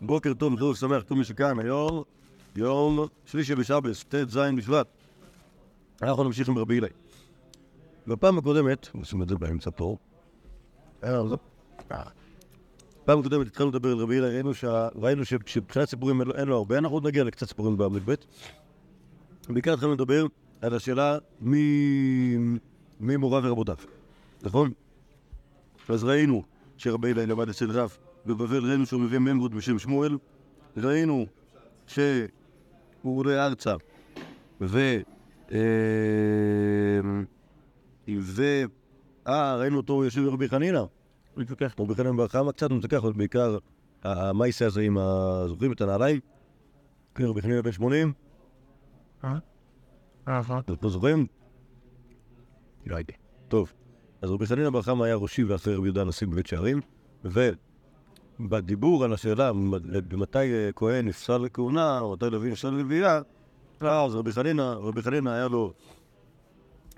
בוקר טוב, חורף שמח, כל מי שכאן היום, יום שלישי בשבס, ט"ז בשבט. אנחנו נמשיך עם רבי הילי. בפעם הקודמת, נשים את זה באמצע פה, פעם הקודמת התחלנו לדבר על רבי הילי, ראינו שמבחינת סיפורים אין לו- הרבה, אנחנו עוד נגיע לקצת סיפורים בעמוד ב'. בעיקר התחלנו לדבר על השאלה מי מוריו ורבותיו, נכון? אז ראינו שרבי הילי למד אצל רב בבבל, ראינו שהוא מביא ממרות בשם שמואל, ראינו שהוא עולה ארצה, ו... אה, ו... אה, ראינו אותו יושב עם רבי חנינא. הוא מתווכח, רבי חנינא בר חמא קצת הוא מתווכח, אבל בעיקר המייסה הזה עם ה... זוכרים את הנעליים? כן, רבי חנינא בן 80, אה? אה, לא זוכרים? לא יודע. טוב, אז רבי חנינא בר חמא היה ראשי ואחרי רבי יהודה הנשיא בבית שערים, ובדיבור על השאלה מתי אה, כהן נפסל לכהונה, או מתי לוי נפסל ללוויה, אז רבי חנינא, רבי חנינא היה לו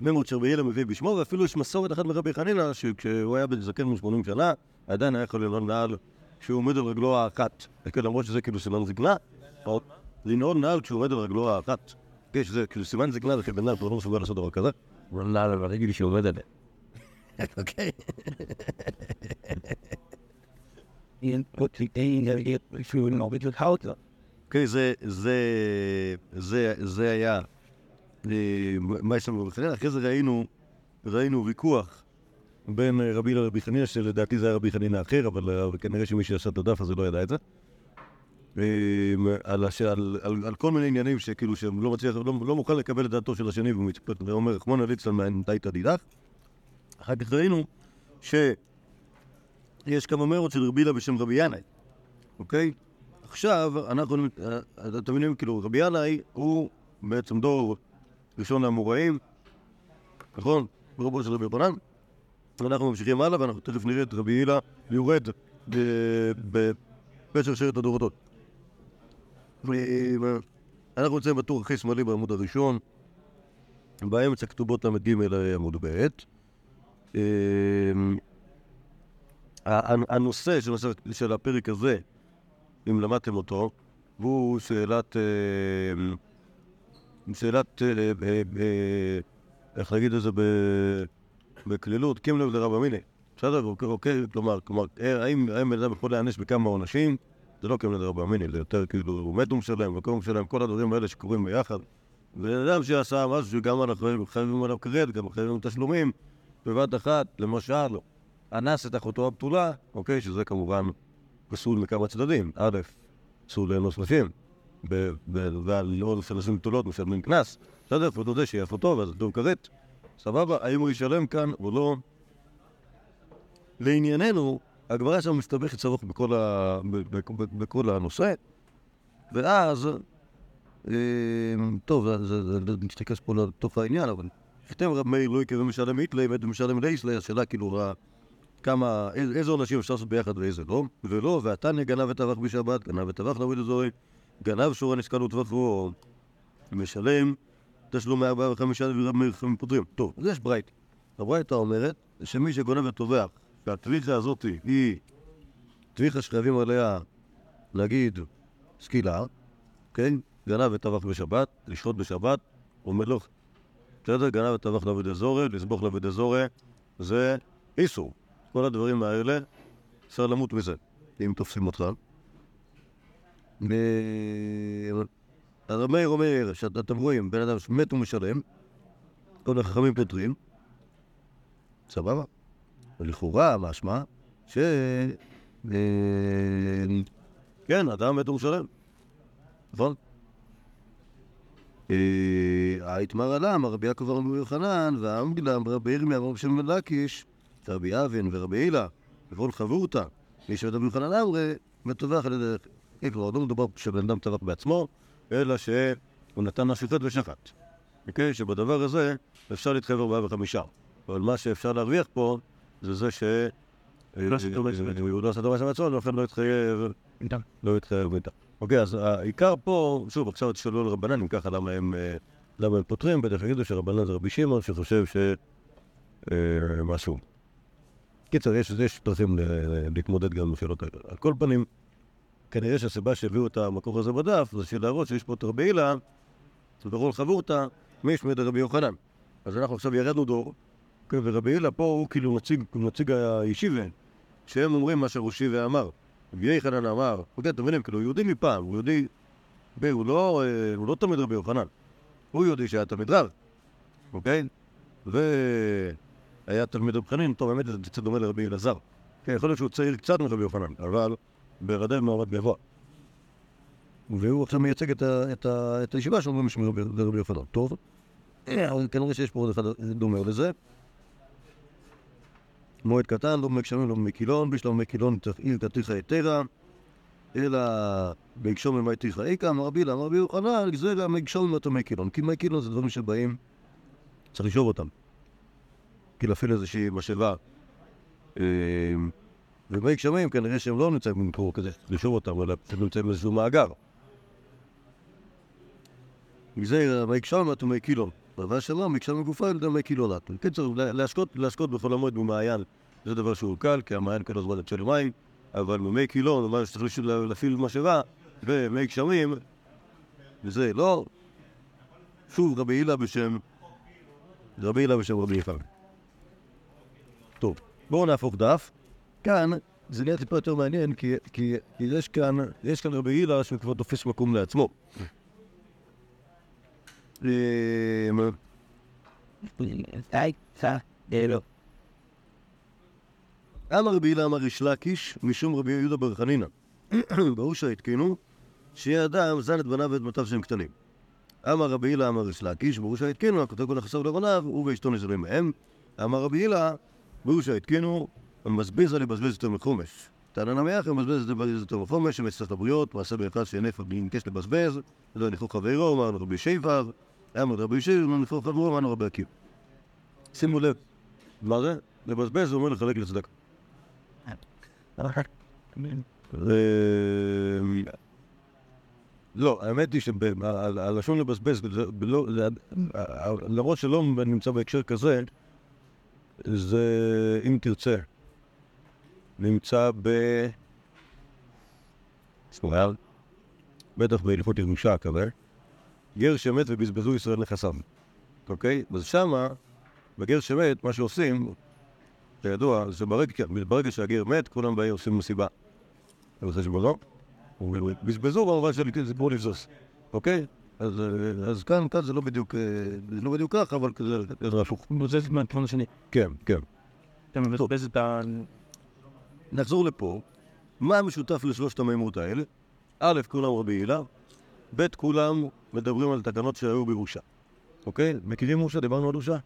ממות שרבי הילה מביא בשמו, ואפילו יש מסורת אחת מרבי חנינא, שכשהוא היה בן זקן בן 80 שנה, עדיין היה יכול לנעול נעל כשהוא עומד על רגלו האחת. כן, למרות שזה כאילו סימן זקנה, לנעול נעל כשהוא עומד על רגלו האחת. כן, שזה כאילו סימן זקנה, זה אדם כבר לא מסוגל לעשות דבר כזה. וואלה, אבל תגיד לי שעובד עליה. אוקיי. אוקיי, זה, זה, זה, זה היה אה, מה יש לנו בחנינא. אחרי זה ראינו, ראינו ויכוח בין אה, רבי לרבי חנינא, שלדעתי זה היה רבי חנינא אחר, אבל אה, כנראה שמי שעשה את הדף הזה לא ידע את זה. אה, על. על, על, על כל מיני עניינים שכאילו שהם לא מצליח, לא, לא מוכן לקבל את דעתו של השני ואומר, רחמנא ליצלן מאנתייתא דידך. אחר כך ראינו שיש כמה מרות של רבי הילה בשם רבי ינאי, אוקיי? עכשיו, אנחנו, אה, אתם מבינים, כאילו, רבי ינאי הוא בעצם דור ראשון לאמוראים, נכון? ברובו של רבי יוחנן. אנחנו ממשיכים הלאה, ואנחנו תכף נראה את רבי הילה יורד ב- בשרשרת הדורותות. אנחנו נמצאים בטור הכי שמאלי בעמוד הראשון, באמצע כתובות ל"ג עמוד ב'. הנושא של של הפרק הזה, אם למדתם אותו, הוא שאלת... אמ, שאלת... אה, אה, אה, איך להגיד את זה בקלילות? קים לב דרבא מיניה. בסדר? אוקיי, אוקיי, כלומר, כלומר, אה, האם בן אדם יכול להיענש בכמה עונשים? זה לא קים לב דרבא מיניה, זה יותר כאילו, הוא מת ומשלם, מקום משלם, כל הדברים האלה שקורים ביחד. בן אדם שעשה משהו שגם אנחנו חייבים עליו כרת, גם חייבים תשלומים, בבת אחת, למשל, אנס את אחותו הבתולה, אוקיי, שזה כמובן פסול מכמה צדדים. א', פסול לאנוס נשים, ועל עוד נשים בתולות משלמים קנס. בסדר, ואתה יודע שיהיה אחותו, ואז כתוב כרת. סבבה, האם הוא ישלם כאן או לא? לענייננו, הגמרא שם מסתבכת סבוך בכל, ה... בכל הנושא, ואז, אה, טוב, זה- זה- זה- זה נשתכס פה לתוך העניין, אבל החתם רב מאיר לא יקרא משלם איתלי, מת ומשלם לייסלי, השאלה כאילו, כמה, איזה עונשים אפשר לעשות ביחד ואיזה לא, ולא, והתניא גנב וטבח בשבת, גנב וטבח נוריד אזורי, גנב שורה נשקל וטבחו, משלם תשלום מארבעה וחמישה חמים פותרים. טוב, אז יש ברייתא. הברייתא אומרת שמי שגונב וטובח, שהטביחה הזאת היא טביחה שחייבים עליה, נגיד, סקילה, כן? גנב וטבח בשבת, לשחוט בשבת, אומר לו, בסדר, גנב וטבח לעבוד אזורי, לסבוך לעבוד אזורי, זה איסור. כל הדברים האלה, אפשר למות מזה, אם תופסים אותך. הרב מאיר אומר שאתם רואים בן אדם שמת ומשלם, כל החכמים פותרים, סבבה. ולכאורה, משמע, ש... אה, כן, אדם מת ומשלם, נכון? אה, היתמר עלם, רבי יעקב רבי יוחנן, והאמגלם, רבי ירמיה, רבי שם לקיש, רבי אבן ורבי הילה, וכל חברותא, מי שרבי יוחנן אמרי, מטווח על ידי... כלומר, לא מדובר שבן אדם טבח בעצמו, אלא שהוא נתן נשיכת ושחט. אוקיי? שבדבר הזה אפשר להתחייב ארבעה וחמישה. אבל מה שאפשר להרוויח פה, זה זה ש... לא. הוא לא עשה טוב בעצמו, ולכן לא התחייב, לא התחייב איתה. אוקיי, אז העיקר פה, שוב, עכשיו תשאלו על רבנן, אם ככה, למה הם, אה, למה הם פותרים, בטח יגידו שרבנן זה רבי שמעון, שחושב ש... אה, משהו. קיצר, יש, יש דרכים להתמודד גם עם השאלות האלה. על כל פנים, כנראה שהסיבה שהביאו את המקור הזה בדף זה של להראות שיש פה את רבי הילה, וברול חברותא, מישמי דרבי יוחנן. אז אנחנו עכשיו ירדנו דור, כן, ורבי הילה פה הוא כאילו נציג, נציג הישיבה, שהם אומרים מה שרושי ואמר. רבי יוחנן אמר, אוקיי, אתם מבינים, כאילו, הוא יהודי מפעם, הוא יהודי, הוא לא, אה, הוא לא תלמיד רבי יוחנן, הוא יהודי שהיה תלמיד רב, אוקיי? והיה תלמיד רב חנין, טוב, האמת זה קצת דומה לרבי אלעזר. כן, יכול להיות שהוא צעיר קצת מרבי יוחנן, אבל בוודאי מעמד גבוה. והוא עכשיו מייצג את, ה, את, ה, את הישיבה שאומרים לרבי יוחנן. טוב, אה, אבל כנראה שיש פה עוד אחד דומה לזה. מועד קטן, לא מקשמים, לא מקילון, בשלום מקילון תפעיל תתיך היתרה, אלא בהקשום ממי תיך איכה, אמר רבי אמר רבי יוחנן, גם מקשום מאותו מקילון, כי מקילון זה דברים שבאים, צריך לשאוב אותם. כי להפעיל איזושהי משאבה. אה, ומי גשמים כנראה שהם לא נמצאים במקור כזה, לשאוב אותם, אלא הם נמצאים באיזשהו מאגר. מזה מי גשם עד מי קילון. דבר שלא, מקשם מגופה על ידי מי קילונת. בקיצור, להשקות, בכל המועד במעיין זה דבר שהוא קל, כי המעיין כל הזמן יוצא למים, אבל במי קילון, מה שצריך להפעיל משאבה, ומי גשמים, וזה לא. שוב, רבי הילה בשם, רבי הילה בשם רבי יפן. טוב, בואו נהפוך דף. כאן זה נהיה טיפה יותר מעניין, כי, כי, כי יש כאן, יש כאן רבי הילה שכבר תופס מקום לעצמו. אמ, אמר רבי הילה אמר איש לקיש, משום רבי יהודה בר חנינא. ברור שהתקינו, שיהיה אדם זן את בניו ואת בתיו שהם קטנים. אמר רבי הילה אמר איש לקיש, ברור שהתקינו, הכותב כל החסר לבניו, הוא ואשתו נזרים מהם. אמר רבי הילה, ברור שהתקינו, מבזבז על לבזבז יותר מחומש. טענן המח מבזבז את לבזבז יותר מחומש, שמצטרך הבריות, מעשה באחד שאינף ביקש לבזבז, לא ניחו חברו, אמרנו רבי שיפר, אמר רבי ישיר, לא ניחו חברו, אמרנו רבי עקיבא. שימו לב, מה זה? לבזבז זה אומר לחלק לצדקה. לא, האמת היא שהלשון לבזבז, למרות שלא נמצא בהקשר כזה, זה אם תרצה. נמצא ב... סמואל, בטח בהלכות ירושה כזה, גר שמת ובזבזו ישראל נכסיו, אוקיי? אז שמה, בגר שמת, מה שעושים, כידוע, זה ברגע, ברגע שהגר מת, כולם בעיר עושים מסיבה. אתה רוצה שבזו? בזבזו במובן של כמו לבזוז, אוקיי? אז, אז כאן, כאן זה לא בדיוק, זה לא בדיוק ככה, אבל כזה, זה הפוך. מבזבז מהכיוון השני. כן, כן. אתה מבזבז את ה... נחזור לפה, מה המשותף לשלושת המימות האלה? א', כולם רבי הילה, ב', כולם מדברים על תקנות שהיו בירושה. אוקיי? מכירים ירושה? דיברנו על ירושה?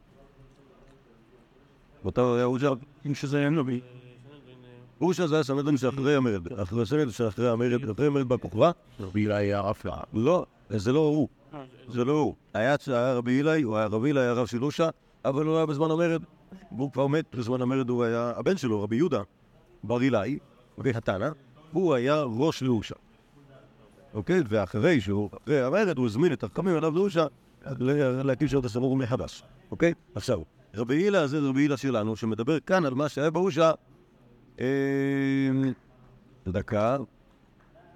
מתי היה ירושה? אם שזה אין לו בי. ירושה זה היה סנדרין שאחרי המרד. אחרי הסנדרין שאחרי המרד, אחרי המרד בר כוכבא? רבי הילה היה רף לה. לא, זה לא הוא. זה לא הוא. היה רבי הילי, הוא היה רבי הילי, היה רב של ירושה, אבל הוא היה בזמן המרד. והוא כבר מת בזמן המרד, הוא היה... הבן שלו, רבי יהודה, בר הילי, והתנא, הוא היה ראש לירושה. אוקיי? ואחרי שהוא, אחרי המרד, הוא הזמין את החכמים אליו לירושה להקים שם את הסמור מחדש. אוקיי? עכשיו, רבי הילה זה רבי הילה שלנו, שמדבר כאן על מה שהיה בירושה דקה,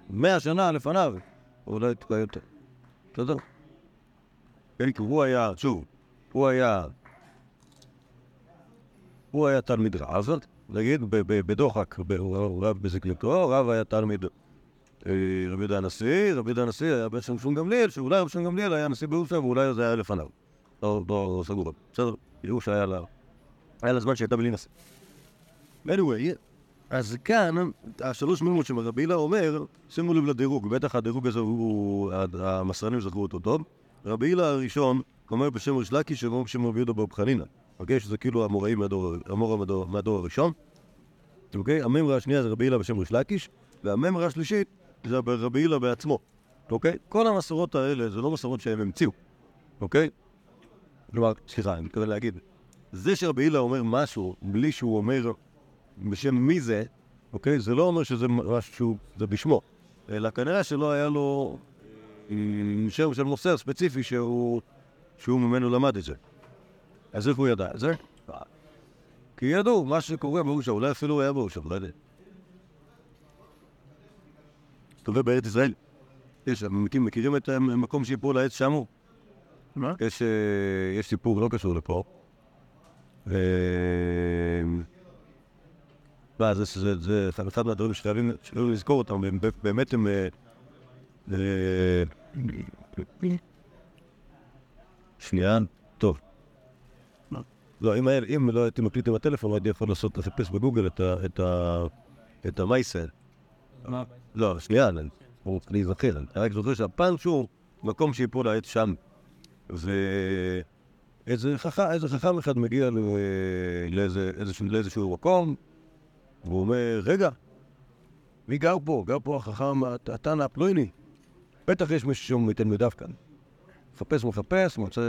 מאה שנה לפניו, אולי טיפה יותר. בסדר? כן, כי הוא היה, שוב, הוא היה, הוא היה תלמיד רב, נגיד בדוחק, רב בזקנתו, רב היה תלמיד רבי יהודה הנשיא, רבי יהודה הנשיא היה בן שם גמליאל, שאולי רבי שם גמליאל היה נשיא בירושה ואולי זה היה לפניו. לא, לא סגור, בסדר, ירושה היה לה, היה לה זמן שהייתה בלי נשיא. anyway, אז כאן, השלוש מימות שרבי הילה אומר, שימו לב לדירוג, בטח הדירוג הזה הוא, המסרנים זכרו אותו טוב. רבי הילה הראשון אומר בשם ריש לקיש, שאומר בשם רבי יהודה ברב חנינא. אוקיי? שזה כאילו המוראים מהדור, מהדור, מהדור הראשון. אוקיי? הממרה השנייה זה רבי הילה בשם ריש לקיש, והממרה השלישית זה רבי הילה בעצמו. אוקיי? כל המסורות האלה זה לא מסורות שהם המציאו. אוקיי? כלומר, סליחה, אני מתכוון להגיד, זה שרבי הילה אומר משהו בלי שהוא אומר בשם מי זה, אוקיי? זה לא אומר שזה משהו, זה בשמו. אלא כנראה שלא היה לו שם של מוסר ספציפי שהוא, שהוא ממנו למד את זה. אז איך הוא ידע את זה? כי ידעו מה שקורה באושה, אולי אפילו הוא היה באושה, לא יודע. מסתובב בארץ ישראל. יש, מכירים- מכירים את המקום שיפול העץ שמו? מה? יש, אה, יש סיפור לא קשור לפה. זה, אחד- מהדברים שחייבים לזכור אותם, הם באמת הם... אה, אה, שנייה, טוב. לא, אם, לא הייתי מקליט עם הטלפון, הייתי יכול לעשות, לחפש בגוגל את, ה, את, ה, את המייסל. מה? לא, שנייה, אני להיזכר. אני רק זוכר שהפאנץ' הוא מקום שיפול העץ שם. ואיזה חכם, אחד מגיע לאיזשהו מקום, והוא אומר, רגע, מי גר פה? גר פה החכם הת- התנא הפלויני. בטח יש מישהו מתלמידיו כאן. מחפש, מחפש, מוצא...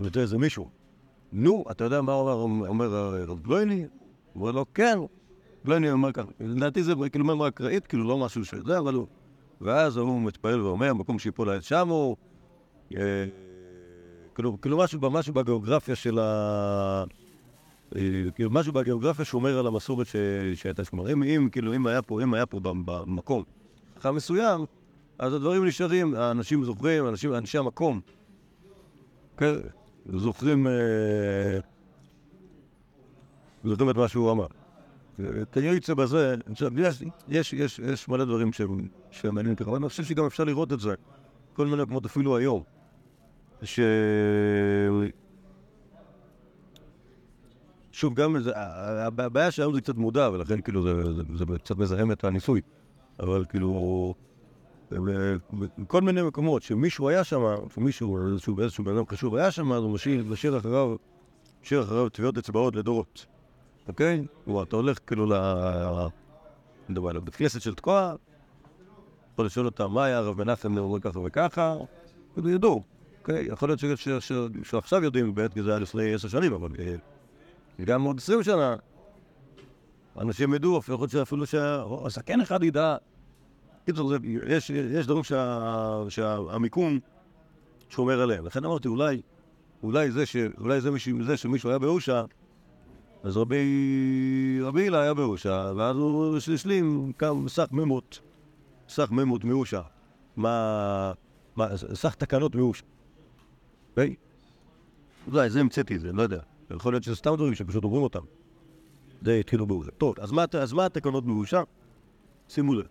מוצא איזה מישהו. נו, אתה יודע מה אומר, הרב פלויני? הוא אומר לו, כן. פלויני אומר ככה, לדעתי זה כאילו ממרה אקראית, כאילו לא משהו שזה, אבל הוא... ואז הוא מתפעל ואומר, מקום שיפול העץ שם הוא... כאילו, משהו בגיאוגרפיה של ה... כאילו משהו בגיאוגרפיה שומר על המסורת. שהייתה שם. אם, אם, כאילו, אם היה פה, אם היה פה במקום חכם מסוים, אז הדברים נשארים, האנשים זוכרים, אנשים, אנשי המקום, כן, זוכרים, אה, זוכרים את מה שהוא אמר. יצא בזה, יש, יש, יש, מלא דברים שהם, מעניינים אבל אני חושב שגם אפשר לראות את זה, כל מיני מקומות אפילו היום, ש... שוב, גם הבעיה שהיום זה קצת מודע, ולכן כאילו זה, קצת מזהם את הניסוי, אבל כאילו, בכל מיני מקומות שמישהו היה שם, שמישהו, איזשהו, בן אדם חשוב היה שם, אז הוא משאיר, אחריו, משאיר אחריו טביעות אצבעות לדורות. אוקיי? כלומר, אתה הולך כאילו ל... נדבר, לבית כנסת של תקוע, יכול לשאול אותם מה היה הרב מנחם אומר ככה וככה, כאילו ידעו, אוקיי? יכול להיות שעכשיו יודעים באמת, כי זה היה לפני עשר שנים, אבל אה, גם עוד עשרים שנה, אנשים ידעו, יכול להיות שאפילו שהזקן אחד ידע. קיצור, יש, יש דברים שה- שהמיקום שומר עליהם. לכן אמרתי, אולי, אולי זה, ש, אולי זה, מישהו, זה שמישהו היה באושה, אז רבי, הילה היה באושה, ואז הוא השלים סך ממות, סך ממות מאושה. מה, מה, סך תקנות מאושה. אוקיי? אולי זה המצאתי את זה, לא יודע. יכול להיות שזה סתם דברים שפשוט אומרים אותם. זה התחילו באושה. טוב, אז מה, אז מה התקנות מאושה? שימו לב.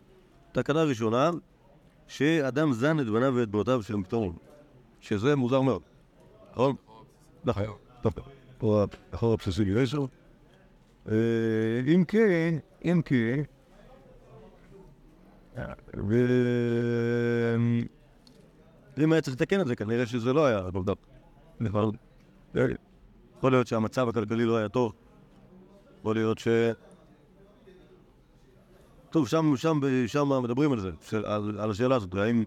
תקנה ראשונה, שאדם זן את בניו ואת בנותיו של פתרון. שזה מוזר מאוד. נכון? נכון. טוב. פה החור הבסיסי גרסר. אה, אם כן, אם כן, ו... אם היה צריך לתקן את זה, כנראה שזה לא היה עבודה. נכון. יכול להיות שהמצב הכלכלי לא היה טוב. יכול להיות ש... טוב, שם, שם, שם מדברים על זה, של- על, על השאלה הזאת, האם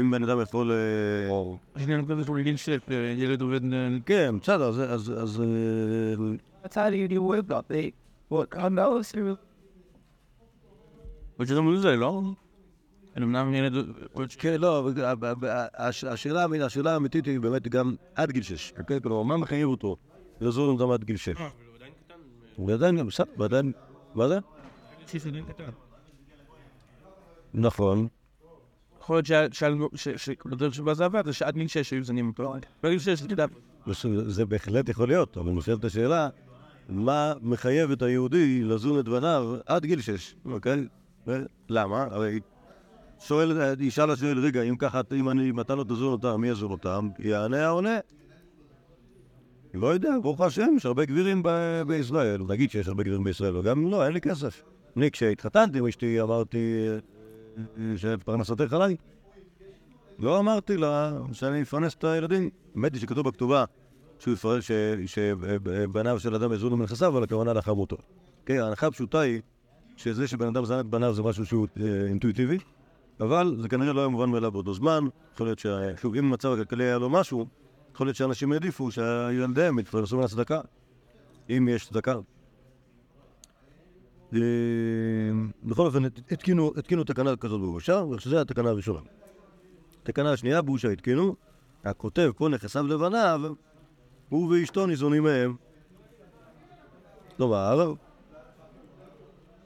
אם בן אדם יכול... אה, או- יש עניין כזה שהוא רגיל שילד עובד... אה, כן, בסדר, אז... אז, אז אה, אבל שזה מוזר, לא? אמנם ילד... כן, לא, השאלה האמיתית היא באמת גם עד גיל שש, אוקיי? כלומר, מה מחייב אותו לזור עם דם עד גיל שש? הוא עדיין, בסדר, הוא עדיין, מה זה? נכון. יכול להיות שה- שה- ש- ש- בדרך שבה זה עבד, זה שעד גיל שש היו זנים אותו. בגיל שש, אתה יודע, זה- בהחלט יכול להיות, אבל נשאלת השאלה, מה מחייב את היהודי לזון את בניו עד גיל שש, אוקיי? ו- למה? הרי שואל, ישאל השואל, רגע, אם ככה, אם אני, אם אתה לא תזון אותם, מי יזון אותם? יענה העונה. לא יודע, ברוך השם, יש הרבה גבירים ב- בישראל. נגיד שיש הרבה גבירים בישראל, וגם לא, אין לי כסף. אני, כשהתחתנתי עם אשתי, אמרתי אה, שפרנסתך עליי. לא אמרתי לה שאני אפרנס את הילדים. האמת היא שכתוב בכתובה שהוא יפרנס, ש- שבניו של אדם יזונו מנכסיו, אבל הכוונה לאחר מותו. כן, ההנחה הפשוטה היא שזה שבן אדם זן את בניו זה משהו שהוא אה, אינטואיטיבי, אבל זה כנראה לא היה מובן מאליו באותו זמן. יכול להיות ש... שוב, אם המצב הכלכלי היה לו משהו, יכול להיות שאנשים העדיפו שילדיהם יתפרנסו מהצדקה, אם יש צדקה. אה, בכל אופן, התקינו, התקינו תקנה כזאת בראשה, ושזו התקנה הראשונה. התקנה השנייה, בושה התקינו, הכותב כל נכסיו לבניו, הוא ואשתו ניזונים מהם. כלומר,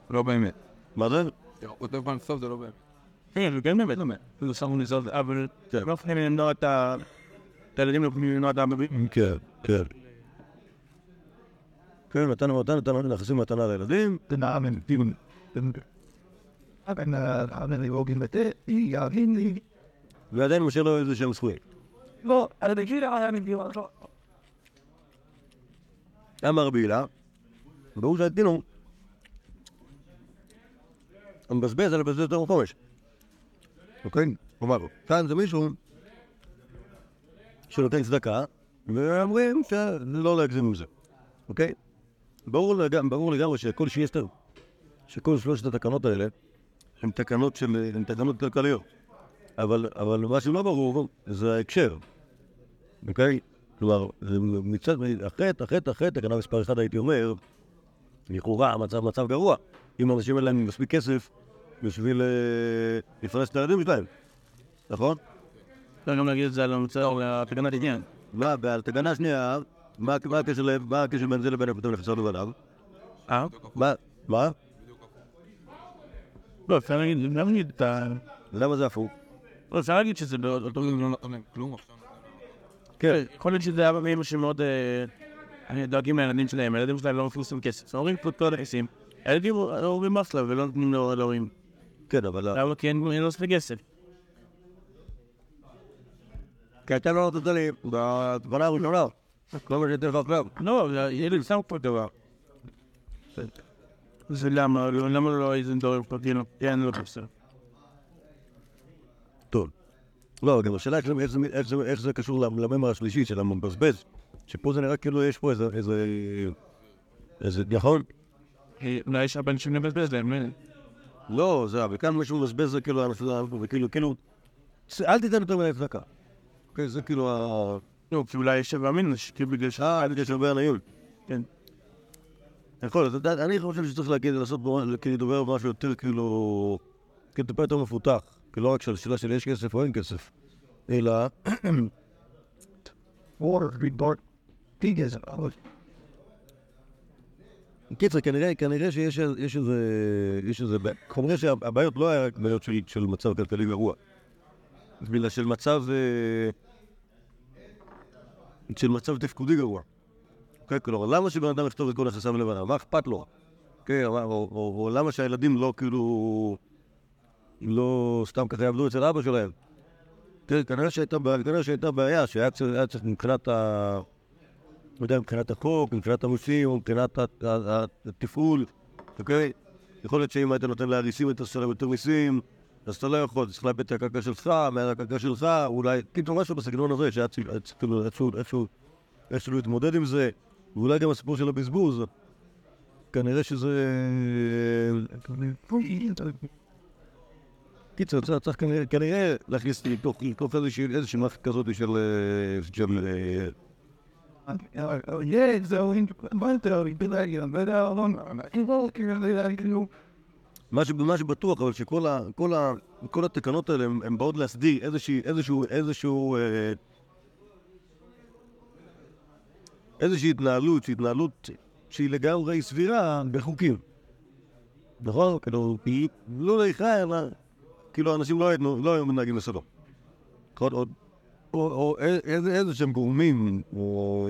לא באמת. מה זה? כותב פעם סוף, זה לא באמת. כן, זה כן באמת. זה שמו לזוז, אבל לא יכולים למנוע את ה... את הילדים לא יכולים למנוע את האבבים. כן, כן. כן, נתן מתנה, נתן נכסים מתנה לילדים. ועדיין משאיר לו איזה שהם זכויים. לא, אני מכיר היה אותו. אמר רבי הילה, ברור שהדין המבזבז על הבזבז יותר מחומש. אוקיי? כלומר, כאן זה מישהו שנותן צדקה, ואומרים שלא להגזים עם זה, אוקיי? ברור לגמרי, ברור לגמרי שכל שיסתר, שכל שלושת התקנות האלה הן תקנות של, הן תקנות כלכליות. אבל, אבל מה שלא ברור זה ההקשר, אוקיי? כלומר, מצד, החטא, החטא, החטא, תקנה מספר אחד הייתי אומר, לכאורה המצב מצב גרוע. אם אנשים אין להם מספיק כסף בשביל אה, לפרנס את הילדים שלהם, נכון? אפשר גם להגיד את זה על המצב, על התקנת עניין. מה, ועל תקנה שנייה, מה הקשר בין זה לבין הפתאום לחסר לבניו? אה? מה? מה? לא, אפשר להגיד, את ה... למה זה הפוך? לא, אפשר להגיד שזה באותו... לא נתן להם כלום עכשיו. כן. יכול להיות שזה אבא ואמא שמאוד אה, דואגים לילדים שלהם, הילדים שלהם לא מפורסם כסף. ההורים פשוט כל הנכסים. הילדים הורים מסלה ולא נותנים להורים. כן, אבל... למה? כי אין אין לו מספיק כסף. כי אתה לא נותנת לי בתקנה הראשונה. כל מה לך עכשיו. לא, זה- ילד שם פה דבר. זה למה, לא- למה לא איזה דברים פרטיים? אין לו כסף. טוב. לא, גם השאלה איך זה- איך זה- קשור לממר השלישי של המבזבז. שפה זה נראה כאילו יש פה איזה... איזה... איזה... נכון? אה, אולי יש הרבה אנשים לבזבז להם, לא? לא, זה... וכאן מישהו מבזבז זה כאילו... וכאילו, כאילו... אל תיתן יותר מדי צדקה. אוקיי, זה כאילו ה... לא, כי אולי יש מינוס, כי בגלל ש... אה, יש הרבה עניים. כן. יכול להיות, אני חושב שצריך להגיד, לעשות, בו- כאילו, לדבר משהו יותר כאילו, כאילו טיפה יותר מפותח, כאילו לא רק של שאלה של יש כסף או אין כסף, אלא. קיצר, כנראה, כנראה שיש יש איזה, יש איזה. כנראה שהבעיות לא היה רק בעיות של, של מצב כלכלי גרוע, אלא של מצב, אה, של מצב תפקודי גרוע. אוקיי, כלומר, למה שבן אדם יכתוב את כל נכסיו לבנה? מה אכפת לו? כן, או, למה שהילדים לא כאילו, לא סתם ככה יעבדו אצל אבא שלהם? תראה, כנראה שהייתה בעיה, כנראה שהייתה בעיה, שהיה צריך, מבחינת ה... לא יודע, מבחינת החוק, מבחינת המיסים, מבחינת התפעול, אוקיי? יכול להיות שאם היית נותן לאריסים את לשלם יותר מיסים, אז אתה לא יכול, צריך לאבד את הקרקע שלך, מעל הקרקע שלך, אולי, כאילו משהו בסגנון הזה, שהיה צריך כאילו איכשהו, להתמודד עם זה, ואולי גם הסיפור של הבזבוז, כנראה שזה... קיצר, צריך- כנראה- להכניס לתוך איזושהי מערכת כזאת של... אה. אה, Yeah, so in but I מה, ש... מה שבטוח, אבל שכל ה... כל ה... כל התקנות האלה הן באות להסדיר איזושהי, איזשהו, איזשהו, אה... איזושהי התנהלות, התנהלות שהיא לגמרי סבירה בחוקים. נכון? כאילו, היא לא לאיכה, אלא כאילו אנשים לא, לא היו מנהגים לסדום. נכון? או, או, או איזה, איזה שהם גורמים, או...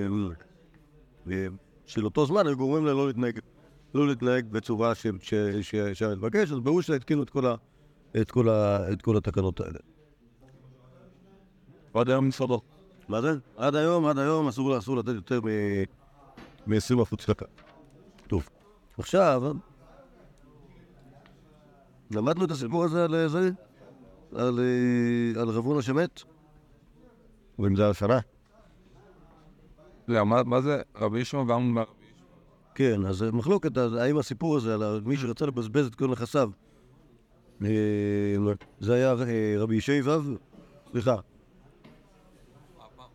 אה, של אותו זמן הם גורמים להם לא להתנהג לא להתנהג בצורה ש- ש- ש- שהמתבקש, אז ברור שהתקינו את כל ה- את כל ה- את כל התקנות האלה. עוד היום מסעדות. מה זה? עד היום, עד היום אסור אסור לתת יותר מ-20 אחוז צדקה. טוב. עכשיו, למדנו את הסיפור הזה על זה? על, אה, על רב הונא שמת? או אם זה היה שנה? לא, מה מה זה רבי ישמעאל ואמנון. כן, אז אה, מחלוקת, האם הסיפור הזה על מי שרצה לבזבז את כל נכסיו, אה, זה היה אה, רבי ישי ו', סליחה,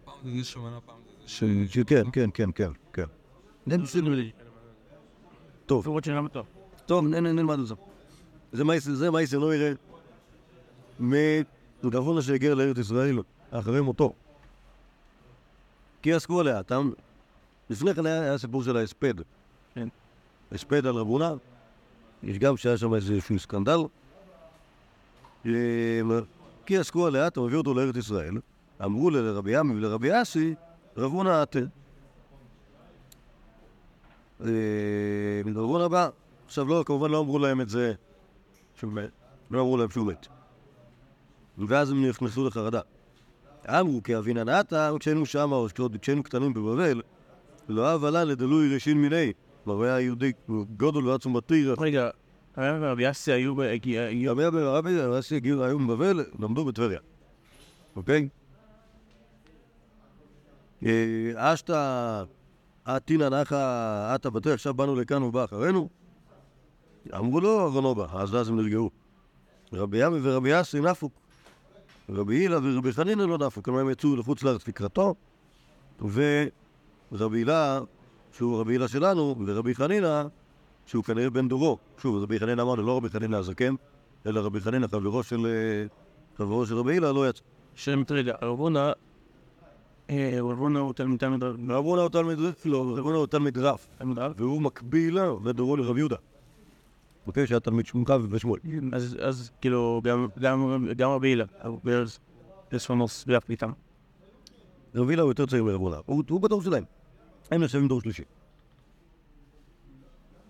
פעם זה זה שמנה, פעם זה כן, כן, כן, כן, כן. טוב, טוב. נלמד את זה. זה מייס- זה מייסר לא יראה מדרבונה שהגיע לארץ ישראל אחרי מותו. כי עסקו עליה, אתה... לפני כן היה סיפור של ההספד. הספד על רב הונא, יש גם שהיה שם איזשהו סקנדל, אה, כי עסקו עליה, אתה מביא אותו לארץ ישראל, אמרו לרבי עמי ולרבי אסי, רבונה אתם. אה, רבונה הבא, עכשיו לא, כמובן לא אמרו להם את זה לא אמרו להם שהוא מת. ואז הם נכנסו לחרדה. אמרו כי אבינן עתה, כשהיינו שם, או כשהיינו קטנים בבבל, לא אהב עלה לדלוי ראשין מיני. כלומר, הוא היה יהודי גודל ועצום בתיר. רגע, הרב ורבי אסי היו... ב- הגיע- היו- רבי אבי ורבי אסי הגיעו היום בבבל, למדו בטבריה. אוקיי? אה, אשתא, עתינא נחה, עתה בתי, עכשיו באנו לכאן ובא אחרינו. אמרו לו, ארונו בא, אז אז הם נרגעו. רבי ימי ורבי אסי נפו. רבי הילה ורבי חנינא לא נפו, כלומר הם יצאו לחוץ לארץ לקראתו, ורבי הילה, שהוא רבי הילה שלנו, ורבי חנינא, שהוא כנראה בן דורו. שוב, רבי חנינא אמרנו, לא רבי חנינא הזקן, אלא רבי חנינא, חברו של, חברו של רבי הילה, לא יצא. שם רגע, רבונה... אה, רבונה הוא תלמיד רב. רב הונא הוא תלמיד, לא, רב הונא הוא תלמיד רב. והוא מקביל לדורו לרב יהודה. אוקיי, שהיה תלמיד שמונך ושמואל. אז, כאילו, גם, רבי הילה, ברז, פרסונוס ביחד איתם. רב הילה הוא יותר צעיר מרב הונא, הוא הוא בדור שלהם. הם נחשבים דור שלישי.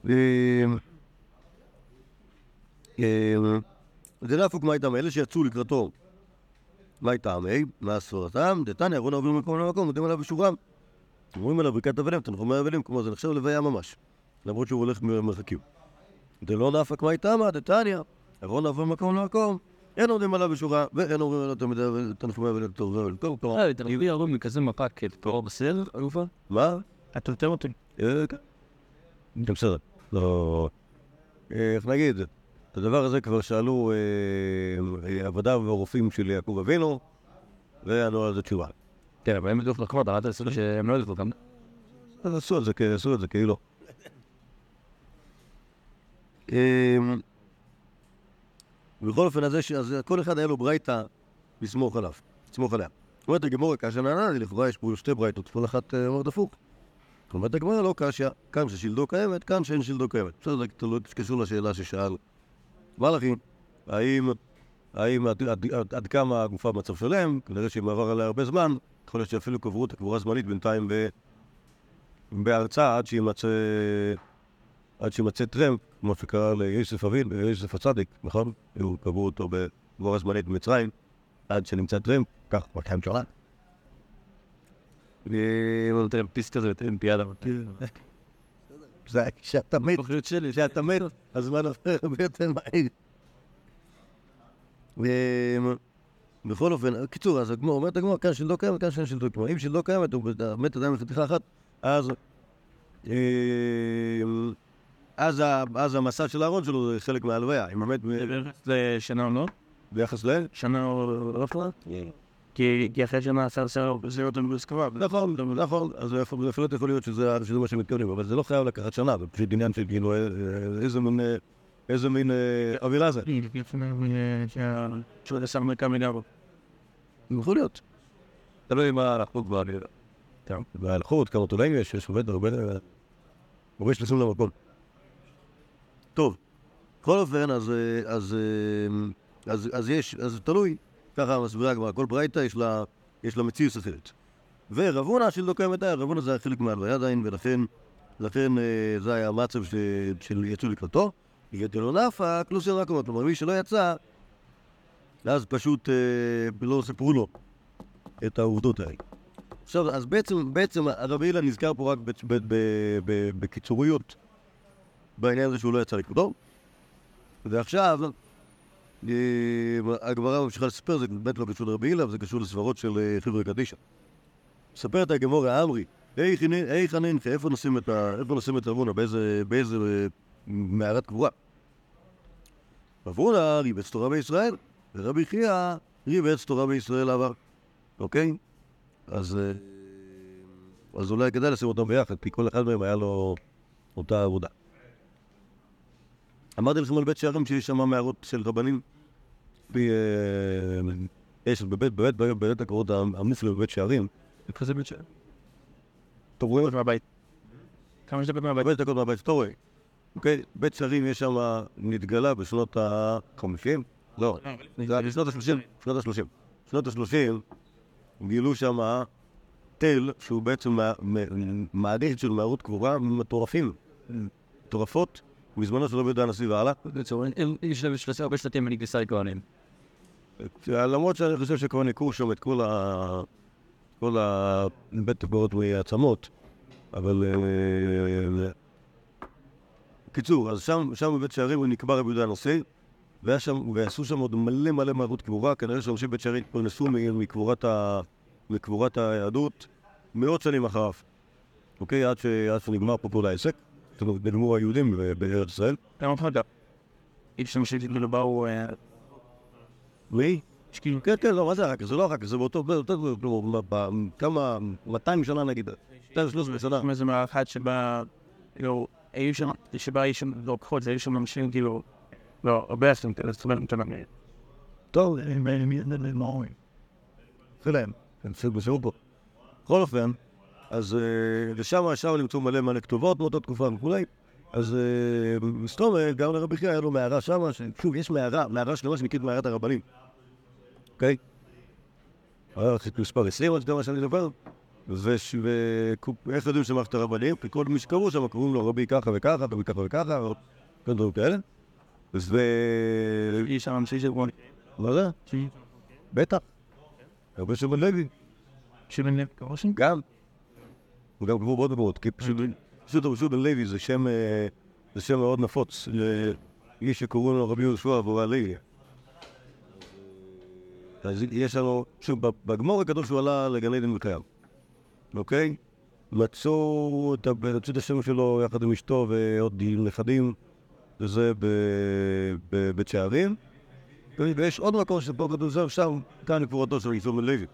אה, אה, זה לא הפוק מה איתם, אלה שיצאו לקראתו, מה איתם, אה? מה ספרתם? דתניא, אהרון עובר ממקום למקום, מודים עליו בשורם. אומרים עליו ברכת אבלים, תנחומי אבלים, כלומר זה נחשב לוויה ממש, למרות שהוא הולך מרחקים. דלא נפק מה איתם, דתניא, אהרון עובר ממקום למקום, אין עומדים עליו בשורה, ואין אומרים עליו תלמידי תנחומי אבלים, טוב, טוב. אה, אתה מביא הרוב מכזה מפה כתואר בסדר, אלופה? מה? אתה יותר אותי. אה, כן. כן, בסדר. לא... אה, איך נגיד? את הדבר הזה כבר שאלו אה, עבדיו והרופאים של יעקב אבינו, וענו על זה תשובה. כן, אבל הם בדיוק לחמוד, אל תעשו שהם לא ידעו גם. אז עשו את זה, כ- עשו את זה כאילו. בכל אופן, אז כל אחד היה לו ברייתא לסמוך עליו, לסמוך עליה. אומרת הגמורה, כאשר נענה לי, לכאורה יש פה שתי ברייתות, כל אחת אומרת הפוך. אומרת הגמורה, לא קשיא, כאן ששלדו קיימת, כאן שאין שלדו קיימת. בסדר, זה תלוי- קשור לשאלה ששאל מלאכי, האם, האם עד, עד, עד, עד כמה הגופה במצב שלם, כנראה שאם עבר עליה הרבה זמן, יכול להיות שאפילו קברו אותה קבורה זמנית בינתיים ב... בארצה עד שימצא, עד שימצא טרמפ, כמו שקרה ליוסף אבין ויוסף הצדיק, נכון? קברו אותו בקבורה זמנית במצרים, עד שנמצא טרמפ, כך 200 שנה. ו- טרמפיסט כזה בטרמפיאדה. זה כשאתה מת, כשאתה מת, הזמן עובר הרבה יותר מהיר. ו- בכל אופן, קיצור, אז הגמור אומרת הגמור, כאן שלדו קיימת, כאן שאין שלדו קיימת. אם שלדו קיימת, הוא מת עדיין בחתיכה אחת, אז... אה, אז, המסע של הארון שלו זה חלק מההלוויה. אם המת ב- זה ביחס לשנה או לא? ביחס ל... שנה או לא שנה? כי אחרי שנה עשה עשר זה אותו בהסכמה. נכון, נכון, אז זה בהחלט יכול להיות שזה מה שמתכוונים, אבל זה לא חייב לקחת שנה, זה פשוט עניין של כאילו, אה, אה, איזה מין, אה, איזה מין אווירה זה. שנה שהוא עשה מרקע מגבו. יכול להיות. תלוי מה החוג בא. בהלכות, כמה תולעים יש, יש עובד הרבה, הרבה שנכנסים למקום. טוב, בכל אופן, אז יש, אז תלוי, ככה מסבירה הגמרא, כל ברייתא יש לה, יש לה מציאות אחרת. ורב הונא של דוקא רב הונא זה היה חלק מהלוויה עדיין, ולכן, לכן אה, זה היה המצב של יצאו לקראתו. יתלו נפק, לא סירק אותו, כלומר מי שלא יצא, אז פשוט אה, לא סיפרו לו את העובדות האלה. עכשיו, אז בעצם, בעצם הרבי אילן נזכר פה רק בקיצוריות בעניין הזה שהוא לא יצא לכבודו. ועכשיו, הגמרא ממשיכה לספר, זה באמת לא קשור לרבי אילן, זה קשור לסברות של אה, חבר'ה קדישא. מספרת הגמורה אמרי, היי חנינך, איפה נשים את ה- איפה נשים את רבונה, באיזה אה, מערת קבורה? רבונה ריבץ תורה בישראל, ורבי חייא ריבץ תורה בישראל עבר. אוקיי? אה, אז אולי כדאי לשים אותם ביחד, כי כל אחד מהם היה לו אותה עבודה. אמרתי לכם על בית שערים שיש שם מערות של רבנים? אה, יש בבית, בבית, בבית, בבית הקורות המופלא בבית שערים. איפה זה בית שם? אתם רואים? מהבית. כמה שדקות מהבית. בבית הקורות מהבית, אתה רואה. אוקיי? בית שערים יש שם, נתגלה בשנות ה-50, לא, זה היה בשנות ה-30, שנות ה-30. שנות ה-30 גילו שם תל שהוא בעצם מה- מ- מערכת של מערות קבורה מטורפים, מטורפות, בזמנו של רבי יהודה הנשיא והלאה. בקיצור, הם- יש להם שלושה הרבה שלטים מנגלסי כהנים. למרות שאני חושב שכבר ניקו שם את כל ה... כל הבית טבעות מעצמות, אבל... אה, קיצור, אז שם, שם בבית שערים נקבע רבי יהודה הנשיא, והיה שם, ועשו שם עוד מלא מלא מערות קבורה, כנראה שאנשים בבית שערים התפרנסו מקבורת, ה... מקבורת היהדות מאות שנים אחריו, אוקיי? עד, ש... עד שנגמר פה כל העסק, נגמרו היהודים בארץ ישראל. גם אותך גם. יש שם שכאילו באו... אה, מי? כן, כן, לא, מה זה אחר? זה לא אחר זה באותו, כמה, 200 שנה נגיד, 213 שנה. איזה מערכה שבה... כאילו, היו שם... שבה היו שם לוקחות, היו שם אנשים כאילו... לא, הרבה אנשים כאלה, זאת אומרת, אתה מבין. טוב, הם הם הם אומרים. שלהם, הם נשארו פה. בכל אופן, אז אה, ושם שם נמצאו מלא מלא כתובות מאותה תקופה וכולי. אז אה, מסתום, גם לרבי חייא היה לו מערה שמה, שוב, יש מערה, מערה שלמה שנקראת מערת הרבנים. אוקיי? היה מספר 20, עוד כמה שאני זוכר. ואיך יודעים שמערכת הרבנים? כי כל מי שקראו שם קוראים לו רבי ככה וככה, רבי ככה וככה, או כל דברים כאלה. ו... יש שם אנשים שבו... מה זה? בטח. הרבה שמעון לוי. שבן לב קרושן? גם. הוא גם קבור בעוד מקומות, כי פשוט, פשוט רבי בן לוי זה שם, אה, זה שם מאוד נפוץ לאיש שקוראים לו רבי יהושע ואורי הלוי. אז יש לנו, שוב, בגמור הקדוש הוא עלה לגן עדן וקיים, אוקיי? מצאו את השם שלו יחד עם אשתו ועוד נכדים, וזה בבית שערים. ויש עוד מקום שפה כתוב שם, כאן קבורתו של רבי בן לוי.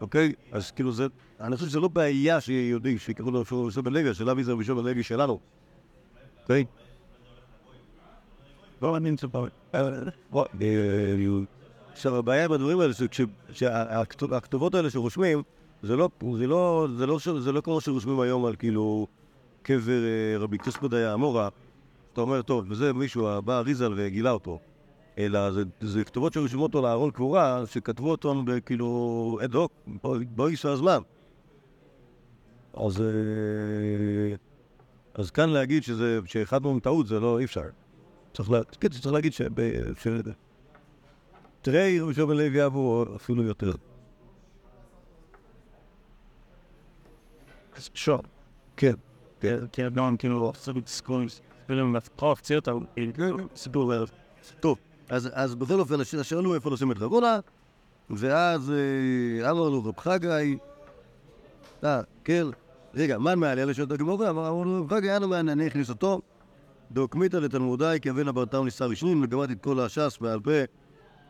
אוקיי? אז כאילו זה, אני חושב שזה לא בעיה שיהיה יהודי שיקראו לו שוב בן לוי, השאלה מי זה רבי בן לוי שלנו. אוקיי? לא פה. בוא, אה, עכשיו הבעיה בדברים האלה, שהכתובות האלה שרושמים, זה לא, לא, לא, זה לא כמו שרושמים היום על כאילו קבר אה, רבי קריספא דייה אמורה, אתה אומר, טוב, וזה מישהו, בא אריזל וגילה אותו. אלא זה, זה כתובות שרשומות אותו לארון קבורה, שכתבו אותם כאילו אד הוק, באיש הזמן. אז, אה, אז כאן להגיד שזה, שאחד מהם טעות זה לא, אי אפשר. צריך, לה, כן, צריך להגיד שב... ש... תראה, רבי שמעון לוי אבו אפילו יותר. שור. כן. כי גם כאילו, עשו והפקרוב, הוציא אותה, סיפור לערב. טוב, אז, אז בכל אופן, הש- שאלו איפה לשים את רבונה, ואז אה, אמר לו רב חגי, אה, כן, רגע, מן מעלה לשעות הגמורה? אמר לו רב חגי, אנו מענייני הכניס אותו, דוקמיתא לתלמודי, כאבן הברתם נישא ראשונים, לגמרתי את כל הש"ס בעל פה,